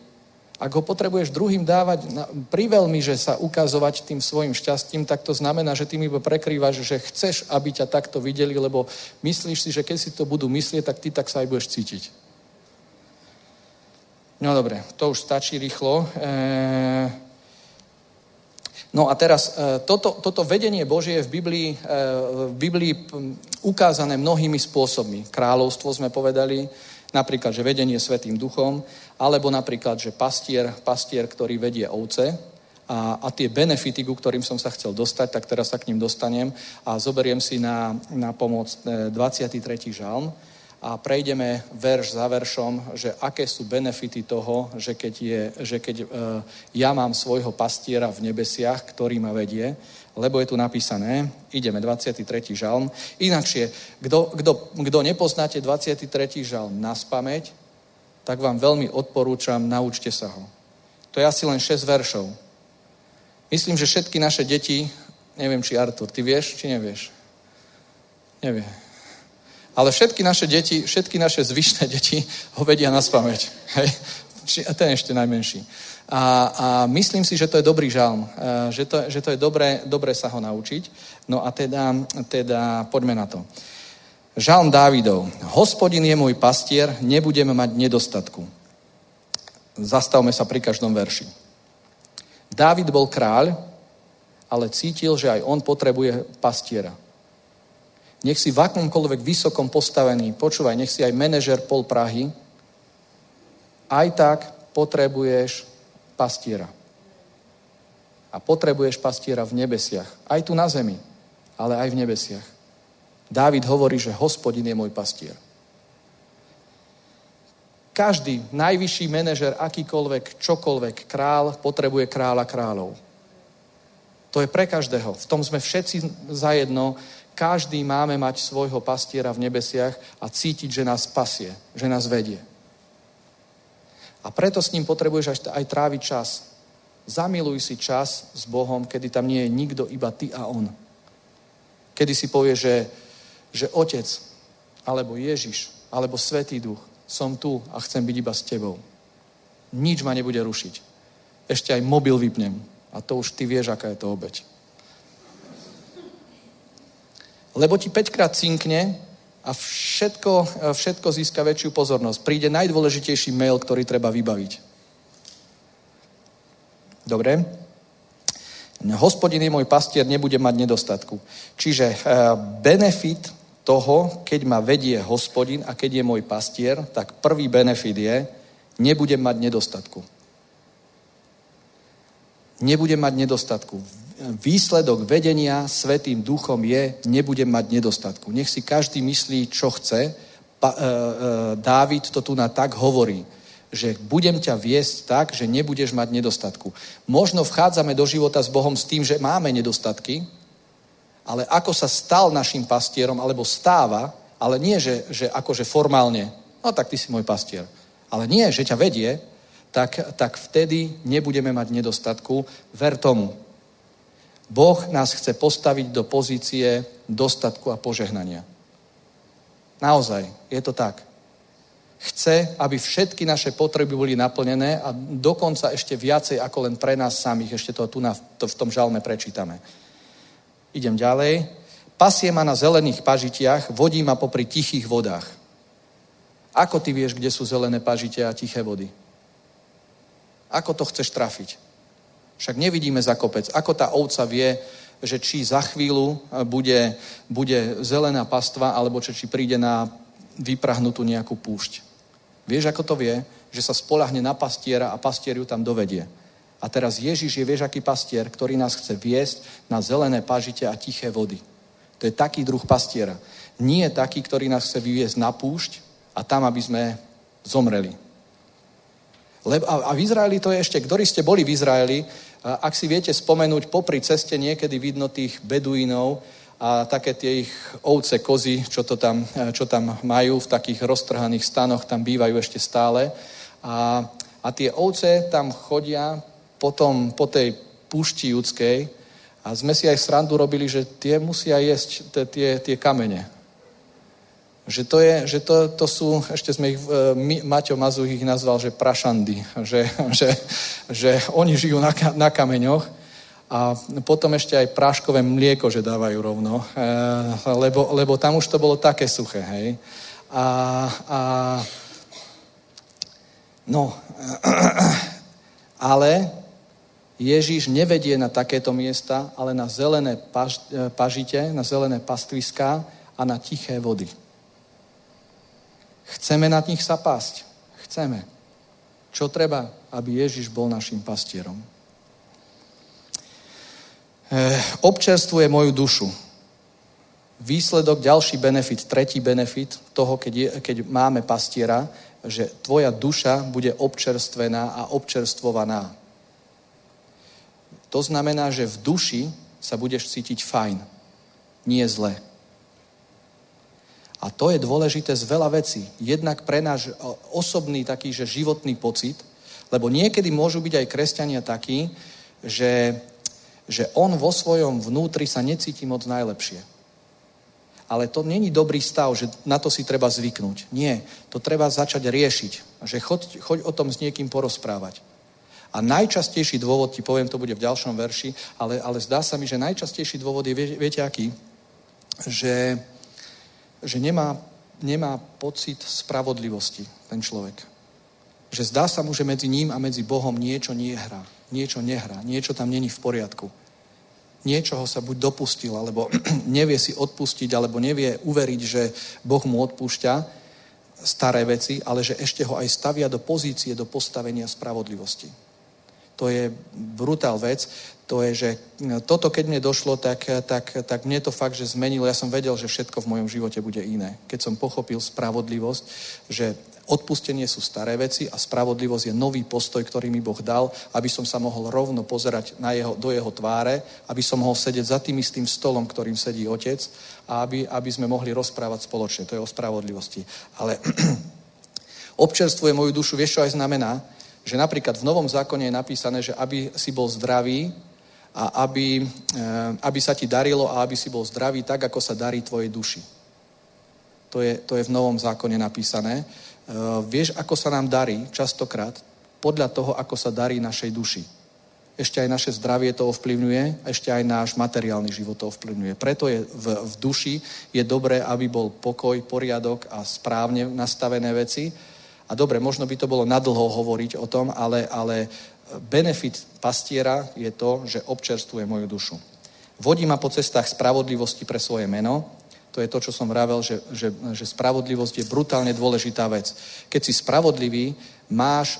[SPEAKER 4] Ak ho potrebuješ druhým dávať na, priveľmi, že sa ukazovať tým svojim šťastím, tak to znamená, že ty mi prekrývaš, že chceš, aby ťa takto videli, lebo myslíš si, že keď si to budú myslieť, tak ty tak sa aj budeš cítiť. No dobre, to už stačí rýchlo. Eee, No a teraz e, toto, toto vedenie Božie je v Biblii, e, v Biblii ukázané mnohými spôsobmi. Kráľovstvo sme povedali, napríklad, že vedenie Svetým duchom, alebo napríklad, že pastier, pastier ktorý vedie ovce a, a tie benefity, ku ktorým som sa chcel dostať, tak teraz sa k ním dostanem a zoberiem si na, na pomoc 23. E, žalm a prejdeme verš za veršom, že aké sú benefity toho, že keď, je, že keď e, ja mám svojho pastiera v nebesiach, ktorý ma vedie, lebo je tu napísané, ideme, 23. žalm. Inakšie, kto nepoznáte 23. žalm na spameť, tak vám veľmi odporúčam, naučte sa ho. To je asi len 6 veršov. Myslím, že všetky naše deti, neviem, či Artur, ty vieš, či nevieš? Nevie. Ale všetky naše deti, všetky naše zvyšné deti ho vedia na spameť. Hej? Ten ešte najmenší. A, a myslím si, že to je dobrý žalm, že to, že to je dobré, dobré sa ho naučiť. No a teda, teda poďme na to. Žalm Dávidov. Hospodin je môj pastier, nebudeme mať nedostatku. Zastavme sa pri každom verši. Dávid bol kráľ, ale cítil, že aj on potrebuje pastiera. Nech si v akomkoľvek vysokom postavení, počúvaj, nech si aj manažer pol Prahy, aj tak potrebuješ pastiera. A potrebuješ pastiera v nebesiach. Aj tu na zemi, ale aj v nebesiach. Dávid hovorí, že hospodin je môj pastier. Každý najvyšší manažer, akýkoľvek, čokoľvek, král, potrebuje kráľa kráľov. To je pre každého. V tom sme všetci zajedno každý máme mať svojho pastiera v nebesiach a cítiť, že nás pasie, že nás vedie. A preto s ním potrebuješ aj, tráviť čas. Zamiluj si čas s Bohom, kedy tam nie je nikto, iba ty a On. Kedy si povie, že, že Otec, alebo Ježiš, alebo Svetý Duch, som tu a chcem byť iba s tebou. Nič ma nebude rušiť. Ešte aj mobil vypnem. A to už ty vieš, aká je to obeď. Lebo ti 5 krát cinkne a všetko, všetko získa väčšiu pozornosť. Príde najdôležitejší mail, ktorý treba vybaviť. Dobre? Hospodin je môj pastier, nebude mať nedostatku. Čiže eh, benefit toho, keď ma vedie hospodin a keď je môj pastier, tak prvý benefit je, nebudem mať nedostatku. Nebudem mať nedostatku. Výsledok vedenia Svetým duchom je, nebudem mať nedostatku. Nech si každý myslí, čo chce. Pa, e, e, Dávid to tu na tak hovorí, že budem ťa viesť tak, že nebudeš mať nedostatku. Možno vchádzame do života s Bohom s tým, že máme nedostatky, ale ako sa stal našim pastierom, alebo stáva, ale nie, že, že akože formálne, no tak ty si môj pastier, ale nie, že ťa vedie, tak, tak vtedy nebudeme mať nedostatku. Ver tomu. Boh nás chce postaviť do pozície dostatku a požehnania. Naozaj, je to tak. Chce, aby všetky naše potreby boli naplnené a dokonca ešte viacej ako len pre nás samých. Ešte to tu na, to v tom žalme prečítame. Idem ďalej. Pasie ma na zelených pažitiach, vodí ma popri tichých vodách. Ako ty vieš, kde sú zelené pažite a tiché vody? Ako to chceš trafiť? Však nevidíme za kopec. Ako tá ovca vie, že či za chvíľu bude, bude zelená pastva, alebo či, či príde na vyprahnutú nejakú púšť. Vieš, ako to vie? Že sa spolahne na pastiera a pastier ju tam dovedie. A teraz Ježiš je, vieš, aký pastier, ktorý nás chce viesť na zelené pažite a tiché vody. To je taký druh pastiera. Nie taký, ktorý nás chce vyviesť na púšť a tam, aby sme zomreli. Lebo, a, a v Izraeli to je ešte, ktorí ste boli v Izraeli, ak si viete spomenúť, popri ceste niekedy vidno tých beduínov a také tie ich ovce, kozy, čo, to tam, čo tam majú v takých roztrhaných stanoch, tam bývajú ešte stále. A, a tie ovce tam chodia potom po tej púšti judskej a sme si aj srandu robili, že tie musia jesť tie, tie kamene. Že to, je, že to, to sú, ešte sme ich, my, Maťo Mazuch ich nazval, že prašandy, že, že, že oni žijú na, na kameňoch a potom ešte aj práškové mlieko, že dávajú rovno, e, lebo, lebo tam už to bolo také suché, hej. A, a no, ale Ježíš nevedie na takéto miesta, ale na zelené paž, e, pažite, na zelené pastviská a na tiché vody. Chceme na nich sa pásť. Chceme. Čo treba? Aby Ježiš bol našim pastierom. E, občerstvuje moju dušu. Výsledok, ďalší benefit, tretí benefit toho, keď, je, keď máme pastiera, že tvoja duša bude občerstvená a občerstvovaná. To znamená, že v duši sa budeš cítiť fajn, nie zle. A to je dôležité z veľa vecí. Jednak pre náš osobný taký, že životný pocit, lebo niekedy môžu byť aj kresťania takí, že, že on vo svojom vnútri sa necíti moc najlepšie. Ale to není dobrý stav, že na to si treba zvyknúť. Nie, to treba začať riešiť. Že choď, choď o tom s niekým porozprávať. A najčastejší dôvod, ti poviem, to bude v ďalšom verši, ale, ale zdá sa mi, že najčastejší dôvod je, viete aký? Že, že nemá, nemá pocit spravodlivosti ten človek. Že zdá sa mu, že medzi ním a medzi Bohom niečo nehrá. Niečo nehrá. Niečo tam není v poriadku. Niečoho sa buď dopustil, alebo nevie si odpustiť, alebo nevie uveriť, že Boh mu odpúšťa staré veci, ale že ešte ho aj stavia do pozície, do postavenia spravodlivosti to je brutál vec, to je, že toto keď mne došlo, tak, tak, tak mne to fakt, že zmenilo. Ja som vedel, že všetko v mojom živote bude iné. Keď som pochopil spravodlivosť, že odpustenie sú staré veci a spravodlivosť je nový postoj, ktorý mi Boh dal, aby som sa mohol rovno pozerať na jeho, do jeho tváre, aby som mohol sedieť za tým istým stolom, ktorým sedí otec a aby, aby sme mohli rozprávať spoločne. To je o spravodlivosti. Ale Občerstvuje moju dušu, vieš čo aj znamená? Že napríklad v Novom zákone je napísané, že aby si bol zdravý a aby, eh, aby sa ti darilo a aby si bol zdravý tak, ako sa darí tvojej duši. To je, to je v Novom zákone napísané. Eh, vieš, ako sa nám darí častokrát? Podľa toho, ako sa darí našej duši ešte aj naše zdravie to ovplyvňuje, ešte aj náš materiálny život to ovplyvňuje. Preto je v, v duši je dobré, aby bol pokoj, poriadok a správne nastavené veci. A dobre, možno by to bolo nadlho hovoriť o tom, ale, ale benefit pastiera je to, že občerstvuje moju dušu. Vodí ma po cestách spravodlivosti pre svoje meno. To je to, čo som vravel, že, že, že spravodlivosť je brutálne dôležitá vec. Keď si spravodlivý, máš e,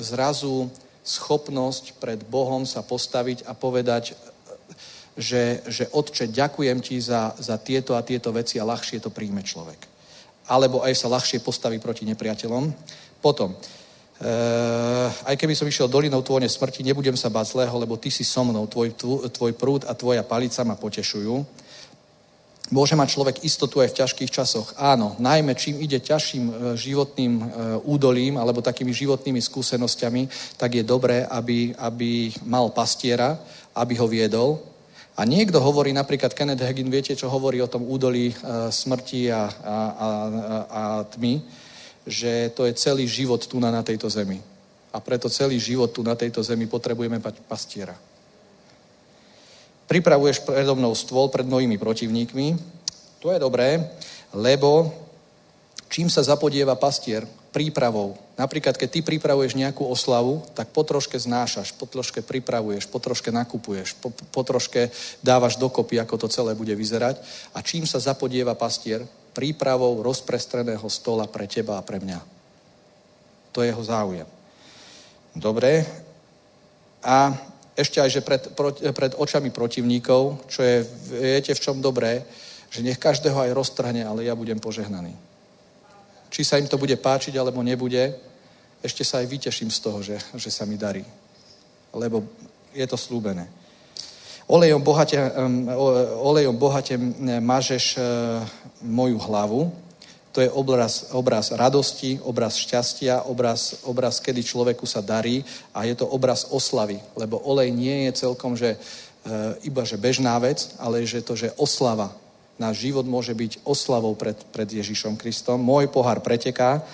[SPEAKER 4] zrazu schopnosť pred Bohom sa postaviť a povedať, že, že Otče, ďakujem ti za, za tieto a tieto veci a ľahšie to príjme človek. Alebo aj sa ľahšie postaví proti nepriateľom. Potom, e, aj keby som išiel dolinou tvojne smrti, nebudem sa báť zlého, lebo ty si so mnou, tvoj, tvoj prúd a tvoja palica ma potešujú. Môže mať človek istotu aj v ťažkých časoch. Áno, najmä čím ide ťažším e, životným e, údolím alebo takými životnými skúsenosťami, tak je dobré, aby, aby mal pastiera, aby ho viedol. A niekto hovorí, napríklad Kenneth Hagin, viete, čo hovorí o tom údolí e, smrti a, a, a, a tmy, že to je celý život tu na, na tejto zemi. A preto celý život tu na tejto zemi potrebujeme mať pastiera. Pripravuješ predo mnou stôl pred mojimi protivníkmi. To je dobré, lebo čím sa zapodieva pastier? Prípravou. Napríklad, keď ty pripravuješ nejakú oslavu, tak po troške znášaš, po troške pripravuješ, po troške nakupuješ, po, po troške dávaš dokopy, ako to celé bude vyzerať. A čím sa zapodieva pastier? Prípravou rozprestreného stola pre teba a pre mňa. To je jeho záujem. Dobre. A ešte aj, že pred, pred očami protivníkov, čo je, viete v čom dobré, že nech každého aj roztrhne, ale ja budem požehnaný. Či sa im to bude páčiť, alebo nebude, ešte sa aj vyteším z toho, že, že sa mi darí. Lebo je to slúbené. Olejom bohate, olejom bohate mažeš e, moju hlavu, to je obraz, obraz radosti, obraz šťastia, obraz, obraz, kedy človeku sa darí a je to obraz oslavy, lebo olej nie je celkom, že e, iba že bežná vec, ale že to, že oslava. Náš život môže byť oslavou pred, pred Ježišom Kristom. Môj pohár preteká,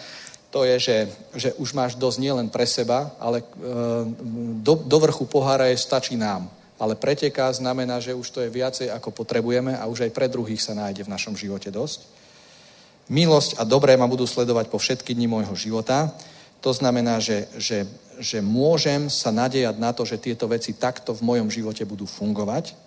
[SPEAKER 4] to je, že, že už máš dosť nielen pre seba, ale e, do, do vrchu pohára je stačí nám. Ale preteká znamená, že už to je viacej, ako potrebujeme a už aj pre druhých sa nájde v našom živote dosť. Milosť a dobré ma budú sledovať po všetky dni môjho života. To znamená, že, že, že môžem sa nadejať na to, že tieto veci takto v mojom živote budú fungovať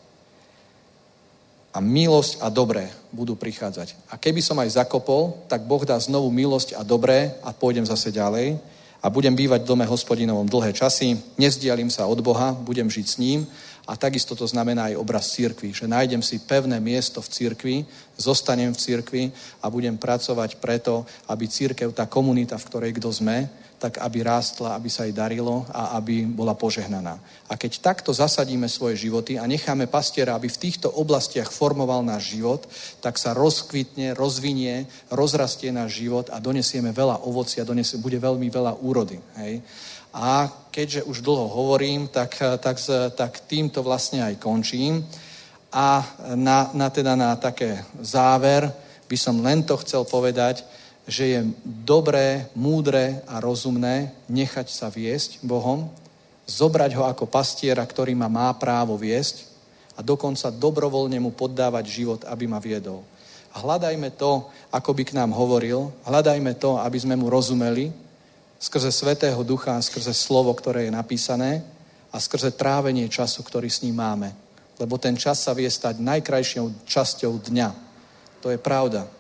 [SPEAKER 4] a milosť a dobré budú prichádzať. A keby som aj zakopol, tak Boh dá znovu milosť a dobré a pôjdem zase ďalej a budem bývať v dome hospodinovom dlhé časy, nezdialím sa od Boha, budem žiť s ním a takisto to znamená aj obraz církvy, že nájdem si pevné miesto v církvi, zostanem v církvi a budem pracovať preto, aby církev, tá komunita, v ktorej kto sme, tak aby rástla, aby sa jej darilo a aby bola požehnaná. A keď takto zasadíme svoje životy a necháme pastiera, aby v týchto oblastiach formoval náš život, tak sa rozkvitne, rozvinie, rozrastie náš život a donesieme veľa ovocia, donesie, bude veľmi veľa úrody. Hej? A keďže už dlho hovorím, tak, tak, tak týmto vlastne aj končím. A na, na, teda na také záver by som len to chcel povedať, že je dobré, múdre a rozumné nechať sa viesť Bohom, zobrať ho ako pastiera, ktorý ma má právo viesť a dokonca dobrovoľne mu poddávať život, aby ma viedol. A hľadajme to, ako by k nám hovoril, hľadajme to, aby sme mu rozumeli, skrze Svetého Ducha, skrze slovo, ktoré je napísané a skrze trávenie času, ktorý s ním máme. Lebo ten čas sa vie stať najkrajšou časťou dňa. To je pravda.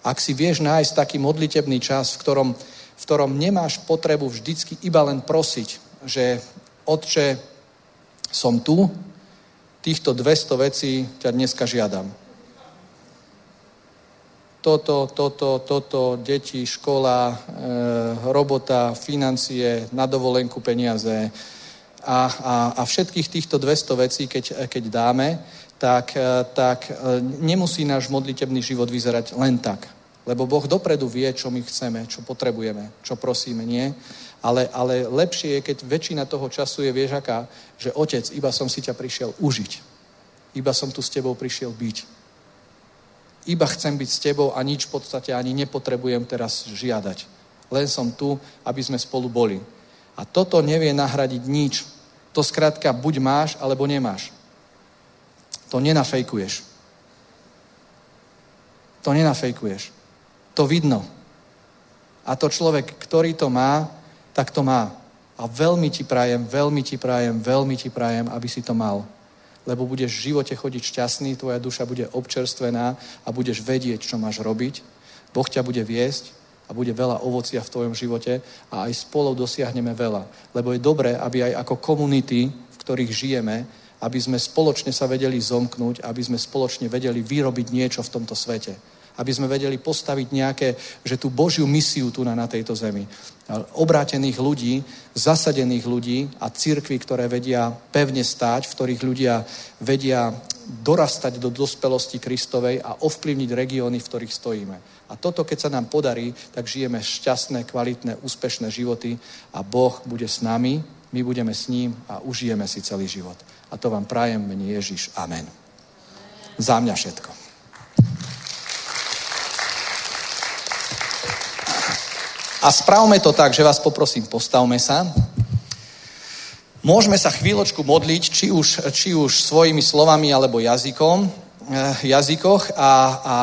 [SPEAKER 4] Ak si vieš nájsť taký modlitebný čas, v ktorom, v ktorom nemáš potrebu vždycky iba len prosiť, že Otče, som tu, týchto 200 vecí ťa dneska žiadam. Toto, toto, toto, deti, škola, e, robota, financie, na dovolenku peniaze a, a, a všetkých týchto 200 vecí, keď, keď dáme, tak, tak nemusí náš modlitebný život vyzerať len tak. Lebo Boh dopredu vie, čo my chceme, čo potrebujeme, čo prosíme, nie? Ale, ale lepšie je, keď väčšina toho času je, vieš že otec, iba som si ťa prišiel užiť. Iba som tu s tebou prišiel byť. Iba chcem byť s tebou a nič v podstate ani nepotrebujem teraz žiadať. Len som tu, aby sme spolu boli. A toto nevie nahradiť nič. To skrátka buď máš, alebo nemáš. To nenafejkuješ. To nenafejkuješ. To vidno. A to človek, ktorý to má, tak to má. A veľmi ti prajem, veľmi ti prajem, veľmi ti prajem, aby si to mal. Lebo budeš v živote chodiť šťastný, tvoja duša bude občerstvená a budeš vedieť, čo máš robiť. Boh ťa bude viesť a bude veľa ovocia v tvojom živote a aj spolu dosiahneme veľa. Lebo je dobré, aby aj ako komunity, v ktorých žijeme, aby sme spoločne sa vedeli zomknúť, aby sme spoločne vedeli vyrobiť niečo v tomto svete aby sme vedeli postaviť nejaké, že tú Božiu misiu tu na, na tejto zemi. Obrátených ľudí, zasadených ľudí a církvy, ktoré vedia pevne stáť, v ktorých ľudia vedia dorastať do dospelosti Kristovej a ovplyvniť regióny, v ktorých stojíme. A toto, keď sa nám podarí, tak žijeme šťastné, kvalitné, úspešné životy a Boh bude s nami, my budeme s ním a užijeme si celý život. A to vám prajem mene Ježiš. Amen. Za mňa všetko. A spravme to tak, že vás poprosím, postavme sa. Môžeme sa chvíľočku modliť, či už, či už svojimi slovami alebo jazykom, jazykoch a, a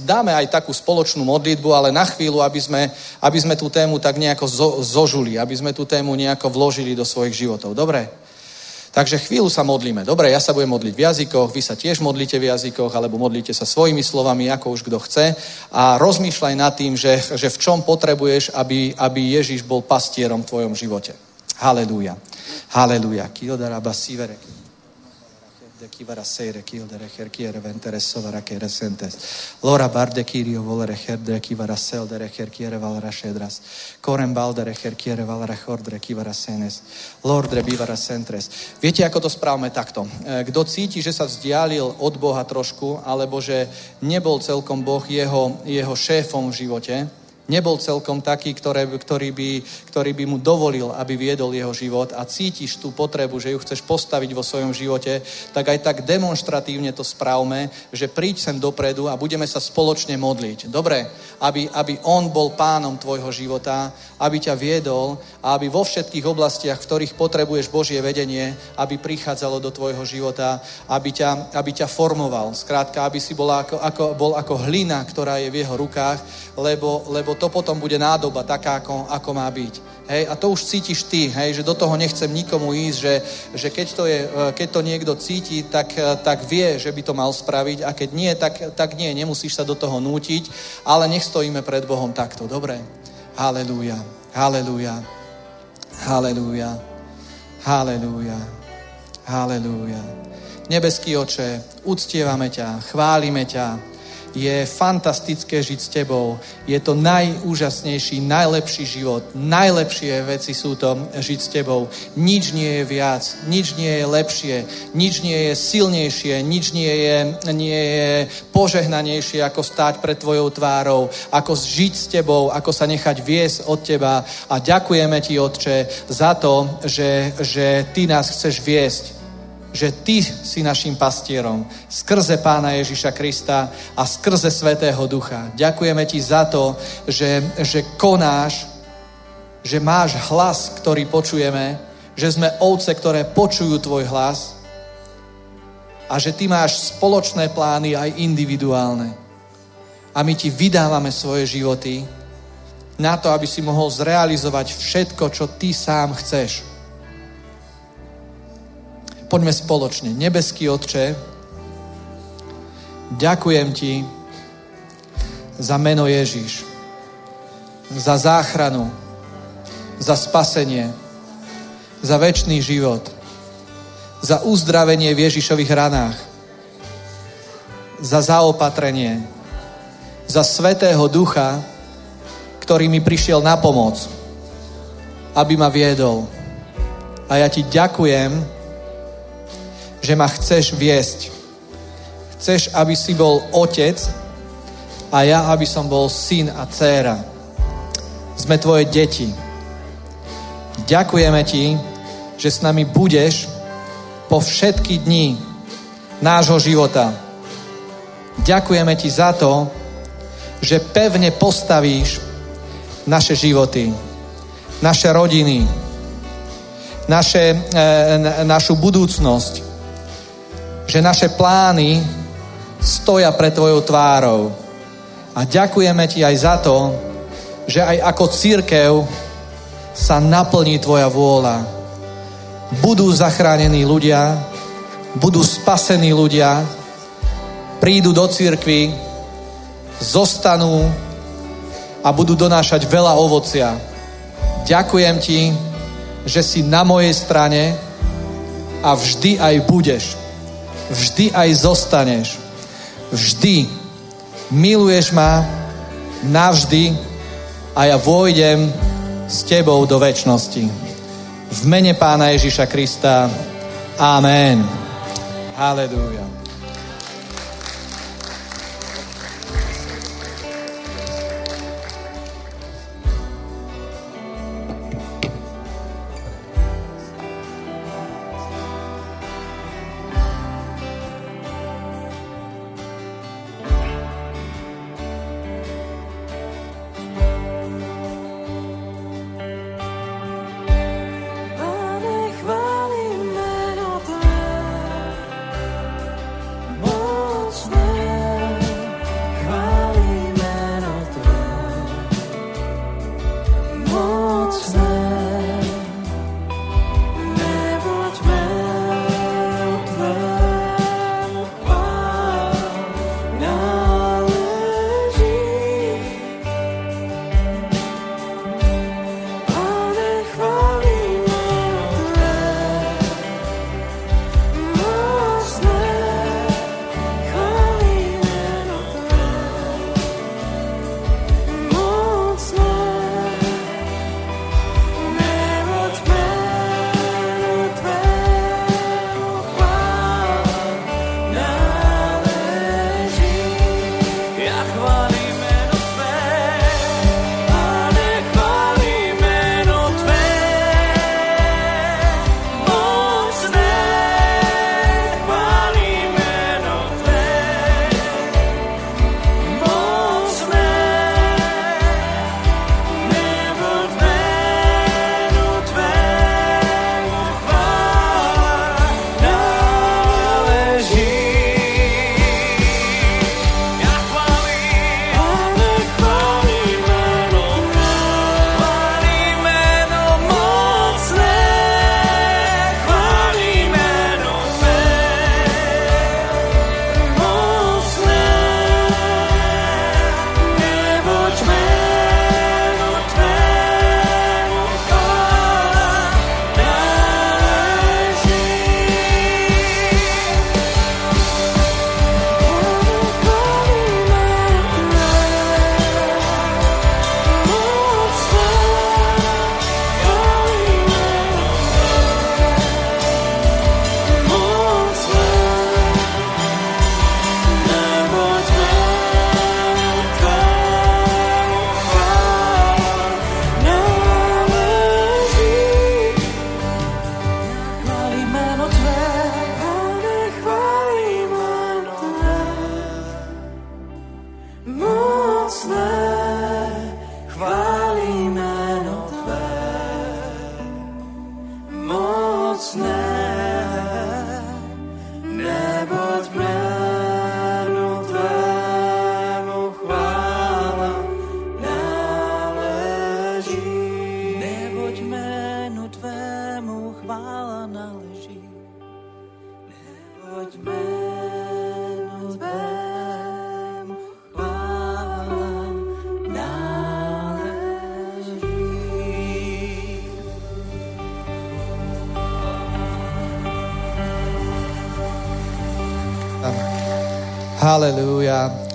[SPEAKER 4] dáme aj takú spoločnú modlitbu, ale na chvíľu, aby sme, aby sme tú tému tak nejako zo, zožuli, aby sme tú tému nejako vložili do svojich životov. Dobre? Takže chvíľu sa modlíme. Dobre, ja sa budem modliť v jazykoch, vy sa tiež modlíte v jazykoch, alebo modlíte sa svojimi slovami, ako už kto chce. A rozmýšľaj nad tým, že, že v čom potrebuješ, aby, aby Ježiš bol pastierom v tvojom živote. Halelúja. Halelúja. Kildara basivere de kivara seire kildere her kiere ventere kere sentes. Lora barde kirio volere her de kivara seldere her kiere valera šedras. Korem baldere her kiere valera hordre kivara senes. Lordre bivara sentres. Viete, ako to správame takto? Kto cíti, že sa vzdialil od Boha trošku, alebo že nebol celkom Boh jeho, jeho šéfom v živote, nebol celkom taký, ktoré, ktorý, by, ktorý by mu dovolil, aby viedol jeho život a cítiš tú potrebu, že ju chceš postaviť vo svojom živote, tak aj tak demonstratívne to správme, že príď sem dopredu a budeme sa spoločne modliť. Dobre, aby, aby on bol pánom tvojho života, aby ťa viedol a aby vo všetkých oblastiach, v ktorých potrebuješ Božie vedenie, aby prichádzalo do tvojho života, aby ťa, aby ťa formoval. Skrátka, aby si bol ako, ako, bol ako hlina, ktorá je v jeho rukách, lebo, lebo to potom bude nádoba taká, ako, ako má byť. Hej, a to už cítiš ty, hej, že do toho nechcem nikomu ísť, že, že keď, to je, keď to niekto cíti, tak, tak vie, že by to mal spraviť a keď nie, tak, tak nie, nemusíš sa do toho nútiť, ale nech stojíme pred Bohom takto, dobre? Halelúja, halelúja, halelúja, halelúja, halelúja. Nebeský oče, uctievame ťa, chválime ťa, je fantastické žiť s tebou. Je to najúžasnejší, najlepší život. Najlepšie veci sú to žiť s tebou. Nič nie je viac, nič nie je lepšie, nič nie je silnejšie, nič nie je, nie je požehnanejšie, ako stáť pred tvojou tvárou, ako žiť s tebou, ako sa nechať viesť od teba. A ďakujeme ti, Otče, za to, že, že ty nás chceš viesť že Ty si našim pastierom skrze Pána Ježiša Krista a skrze Svetého Ducha. Ďakujeme Ti za to, že, že konáš, že máš hlas, ktorý počujeme, že sme ovce, ktoré počujú Tvoj hlas a že Ty máš spoločné plány aj individuálne. A my Ti vydávame svoje životy na to, aby si mohol zrealizovať všetko, čo Ty sám chceš Poďme spoločne. Nebeský Otče, ďakujem Ti za meno Ježíš, za záchranu, za spasenie, za väčší život, za uzdravenie v Ježišových ranách, za zaopatrenie, za Svetého Ducha, ktorý mi prišiel na pomoc, aby ma viedol. A ja ti ďakujem, že ma chceš viesť. Chceš, aby si bol otec,
[SPEAKER 2] a ja, aby som bol syn a dcéra. Sme tvoje deti. Ďakujeme ti, že s nami budeš po všetky dni nášho života. Ďakujeme ti za to, že pevne postavíš naše životy, naše rodiny, naše, e, našu budúcnosť, že naše plány stoja pred tvojou tvárou. A ďakujeme ti aj za to, že aj ako církev sa naplní tvoja vôľa. Budú zachránení ľudia, budú spasení ľudia, prídu do církvy, zostanú a budú donášať veľa ovocia. Ďakujem ti, že si na mojej strane a vždy aj budeš. Vždy aj zostaneš. Vždy miluješ ma navždy a ja vôjdem s tebou do väčšnosti. V mene pána Ježiša Krista. Amen. Halleluja.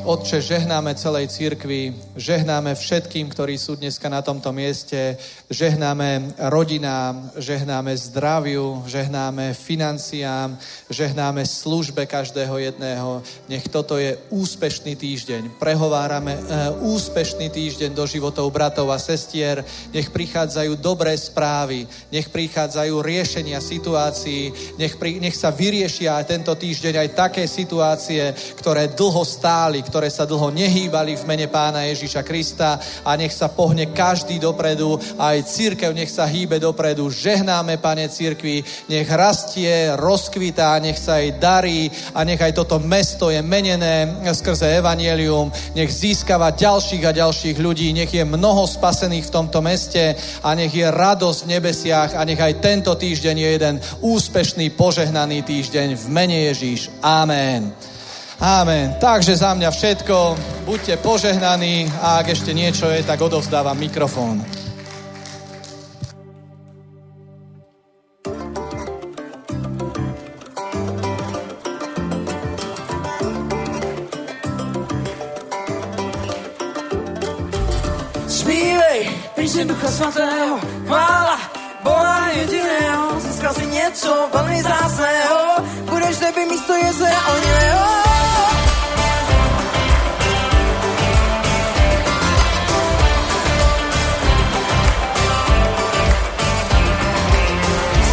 [SPEAKER 4] Otče, žehnáme celej církvi, žehnáme všetkým, ktorí sú dneska na tomto mieste, žehnáme rodinám, žehnáme zdraviu, žehnáme financiám, žehnáme službe každého jedného. Nech toto je úspešný týždeň. Prehovárame e, úspešný týždeň do životov bratov a sestier. Nech prichádzajú dobré správy, nech prichádzajú riešenia situácií, nech, pri, nech sa vyriešia aj tento týždeň aj také situácie, ktoré dlho stáli, ktoré sa dlho nehýbali v mene pána Ježíša Krista a nech sa pohne každý dopredu aj církev nech sa hýbe dopredu. Žehnáme, pane církvi, nech rastie, rozkvitá, nech sa jej darí a nech aj toto mesto je menené skrze evanielium, nech získava ďalších a ďalších ľudí, nech je mnoho spasených v tomto meste a nech je radosť v nebesiach a nech aj tento týždeň je jeden úspešný, požehnaný týždeň v mene Ježíš. Amen. Amen. Takže za mňa všetko. Buďte požehnaní a ak ešte niečo je, tak odovzdávam mikrofón.
[SPEAKER 2] Ducha Svatého, chvála Boha jediného, získal si něco velmi zásného, budeš neby místo jezera onivého.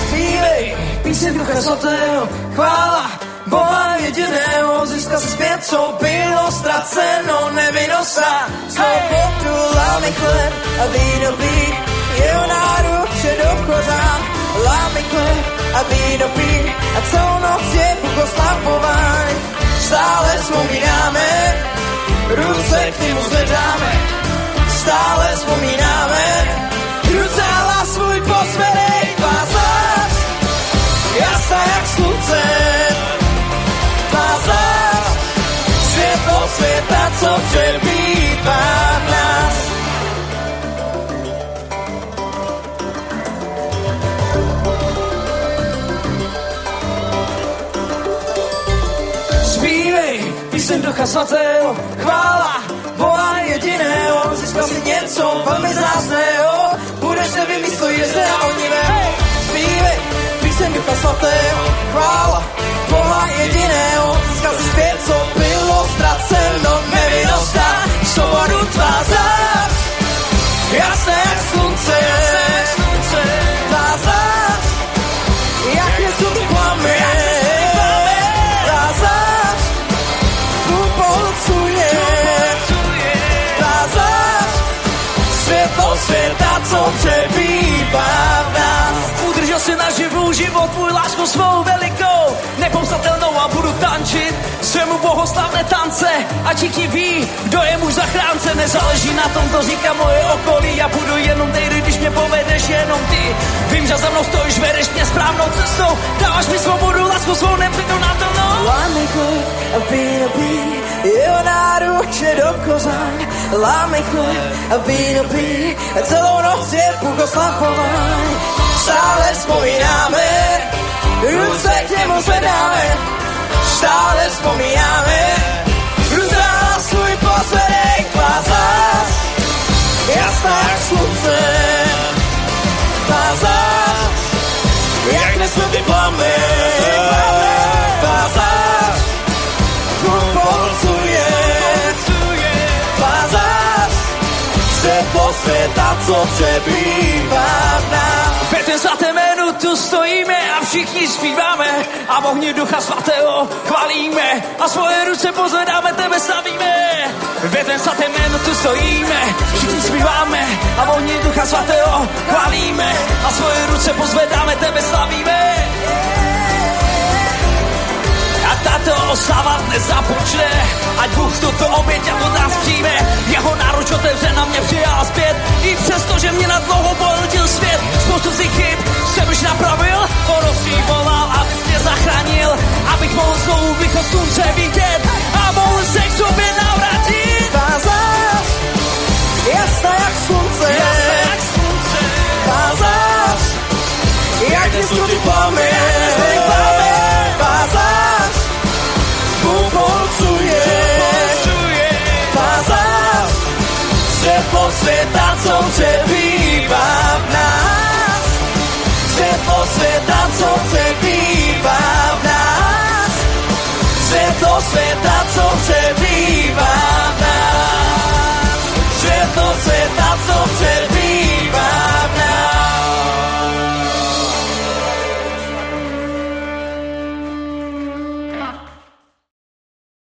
[SPEAKER 2] Zpívej, píseň Ducha Svatého, chvála Boha jediného, získal si zpět, co bylo ztraceno, nevinnost a svobodu, láme chleb a víno pí, jeho náruče do kořán, láme chleb a víno pí, a celou noc je Bůh oslavován. Stále vzpomínáme, ruce k němu zvedáme, stále vzpomínáme, světa, co přebývá v nás. Zpívej, píseň Ducha Svatého, chvála Boha jediného, získal si něco velmi zásného, budeš neby místo jezera onivého. Zpívej, píseň Ducha Svatého, chvála Boha jediného, získal si zpět, co bylo ztraceno, nevinnost a svobodu tvá zás, jasné jak slunce, tvá zás, jak je tu plamen, tvá zás, tvůj polcuje, tvá zás, světlo světa, co přebývá
[SPEAKER 1] Udržel si naživu život tvůj lásku svou velikou, nepomstatelnou a budu tančit svému bohoslavné tance. A všichni ví, kdo je muž zachránce, nezáleží na tom, co říká moje okolí. Já budu jenom nejdy, když mě povedeš jenom ty. Vím, že za mnou stojíš, vedeš mě správnou cestou, dáváš mi svobodu, lásku svou nepřekonatelnou.
[SPEAKER 2] Láme chleb víno pí, jeho náruče do kořán. Láme chleb víno pí, celou noc je Bůh. Stále vzpomínáme, ruce k němu zvedáme. Stále vzpomínáme, ruce svůj posledek vázás. Jasná jak slunce, vázás. Jak nesmutný plamen, vázás. Světa, co přebývá v nás.
[SPEAKER 1] Ve ten svatém jménu tu stojíme a všichni zpíváme a v ohni ducha svatého chválíme a svoje ruce pozvedáme, tebe slavíme. Ve ten svatém jménu tu stojíme, všichni zpíváme a v ohni ducha svatého chválíme a svoje ruce pozvedáme, tebe slavíme. A tato oslava dnes započne, ať Bůh tuto oběť od nás přijme. Jeho náruč otevře na mě přijal zpět, i přesto, že mě na dlouho pohltil svět. Spoustu si chyb jsem už napravil, porosí volal, abys mě zachránil, abych mohl znovu východ slunce vidět a mohl se k sobě navrátit.
[SPEAKER 2] Vázás, jasná jak slunce,
[SPEAKER 1] Jasné jak slunce,
[SPEAKER 2] vázás, jak nesmutný plamen, posvetacom, že býva v nás. Svet posvetacom, že býva v nás. Svetlo svetacom, že býva v nás. Svetlo co že býva v nás.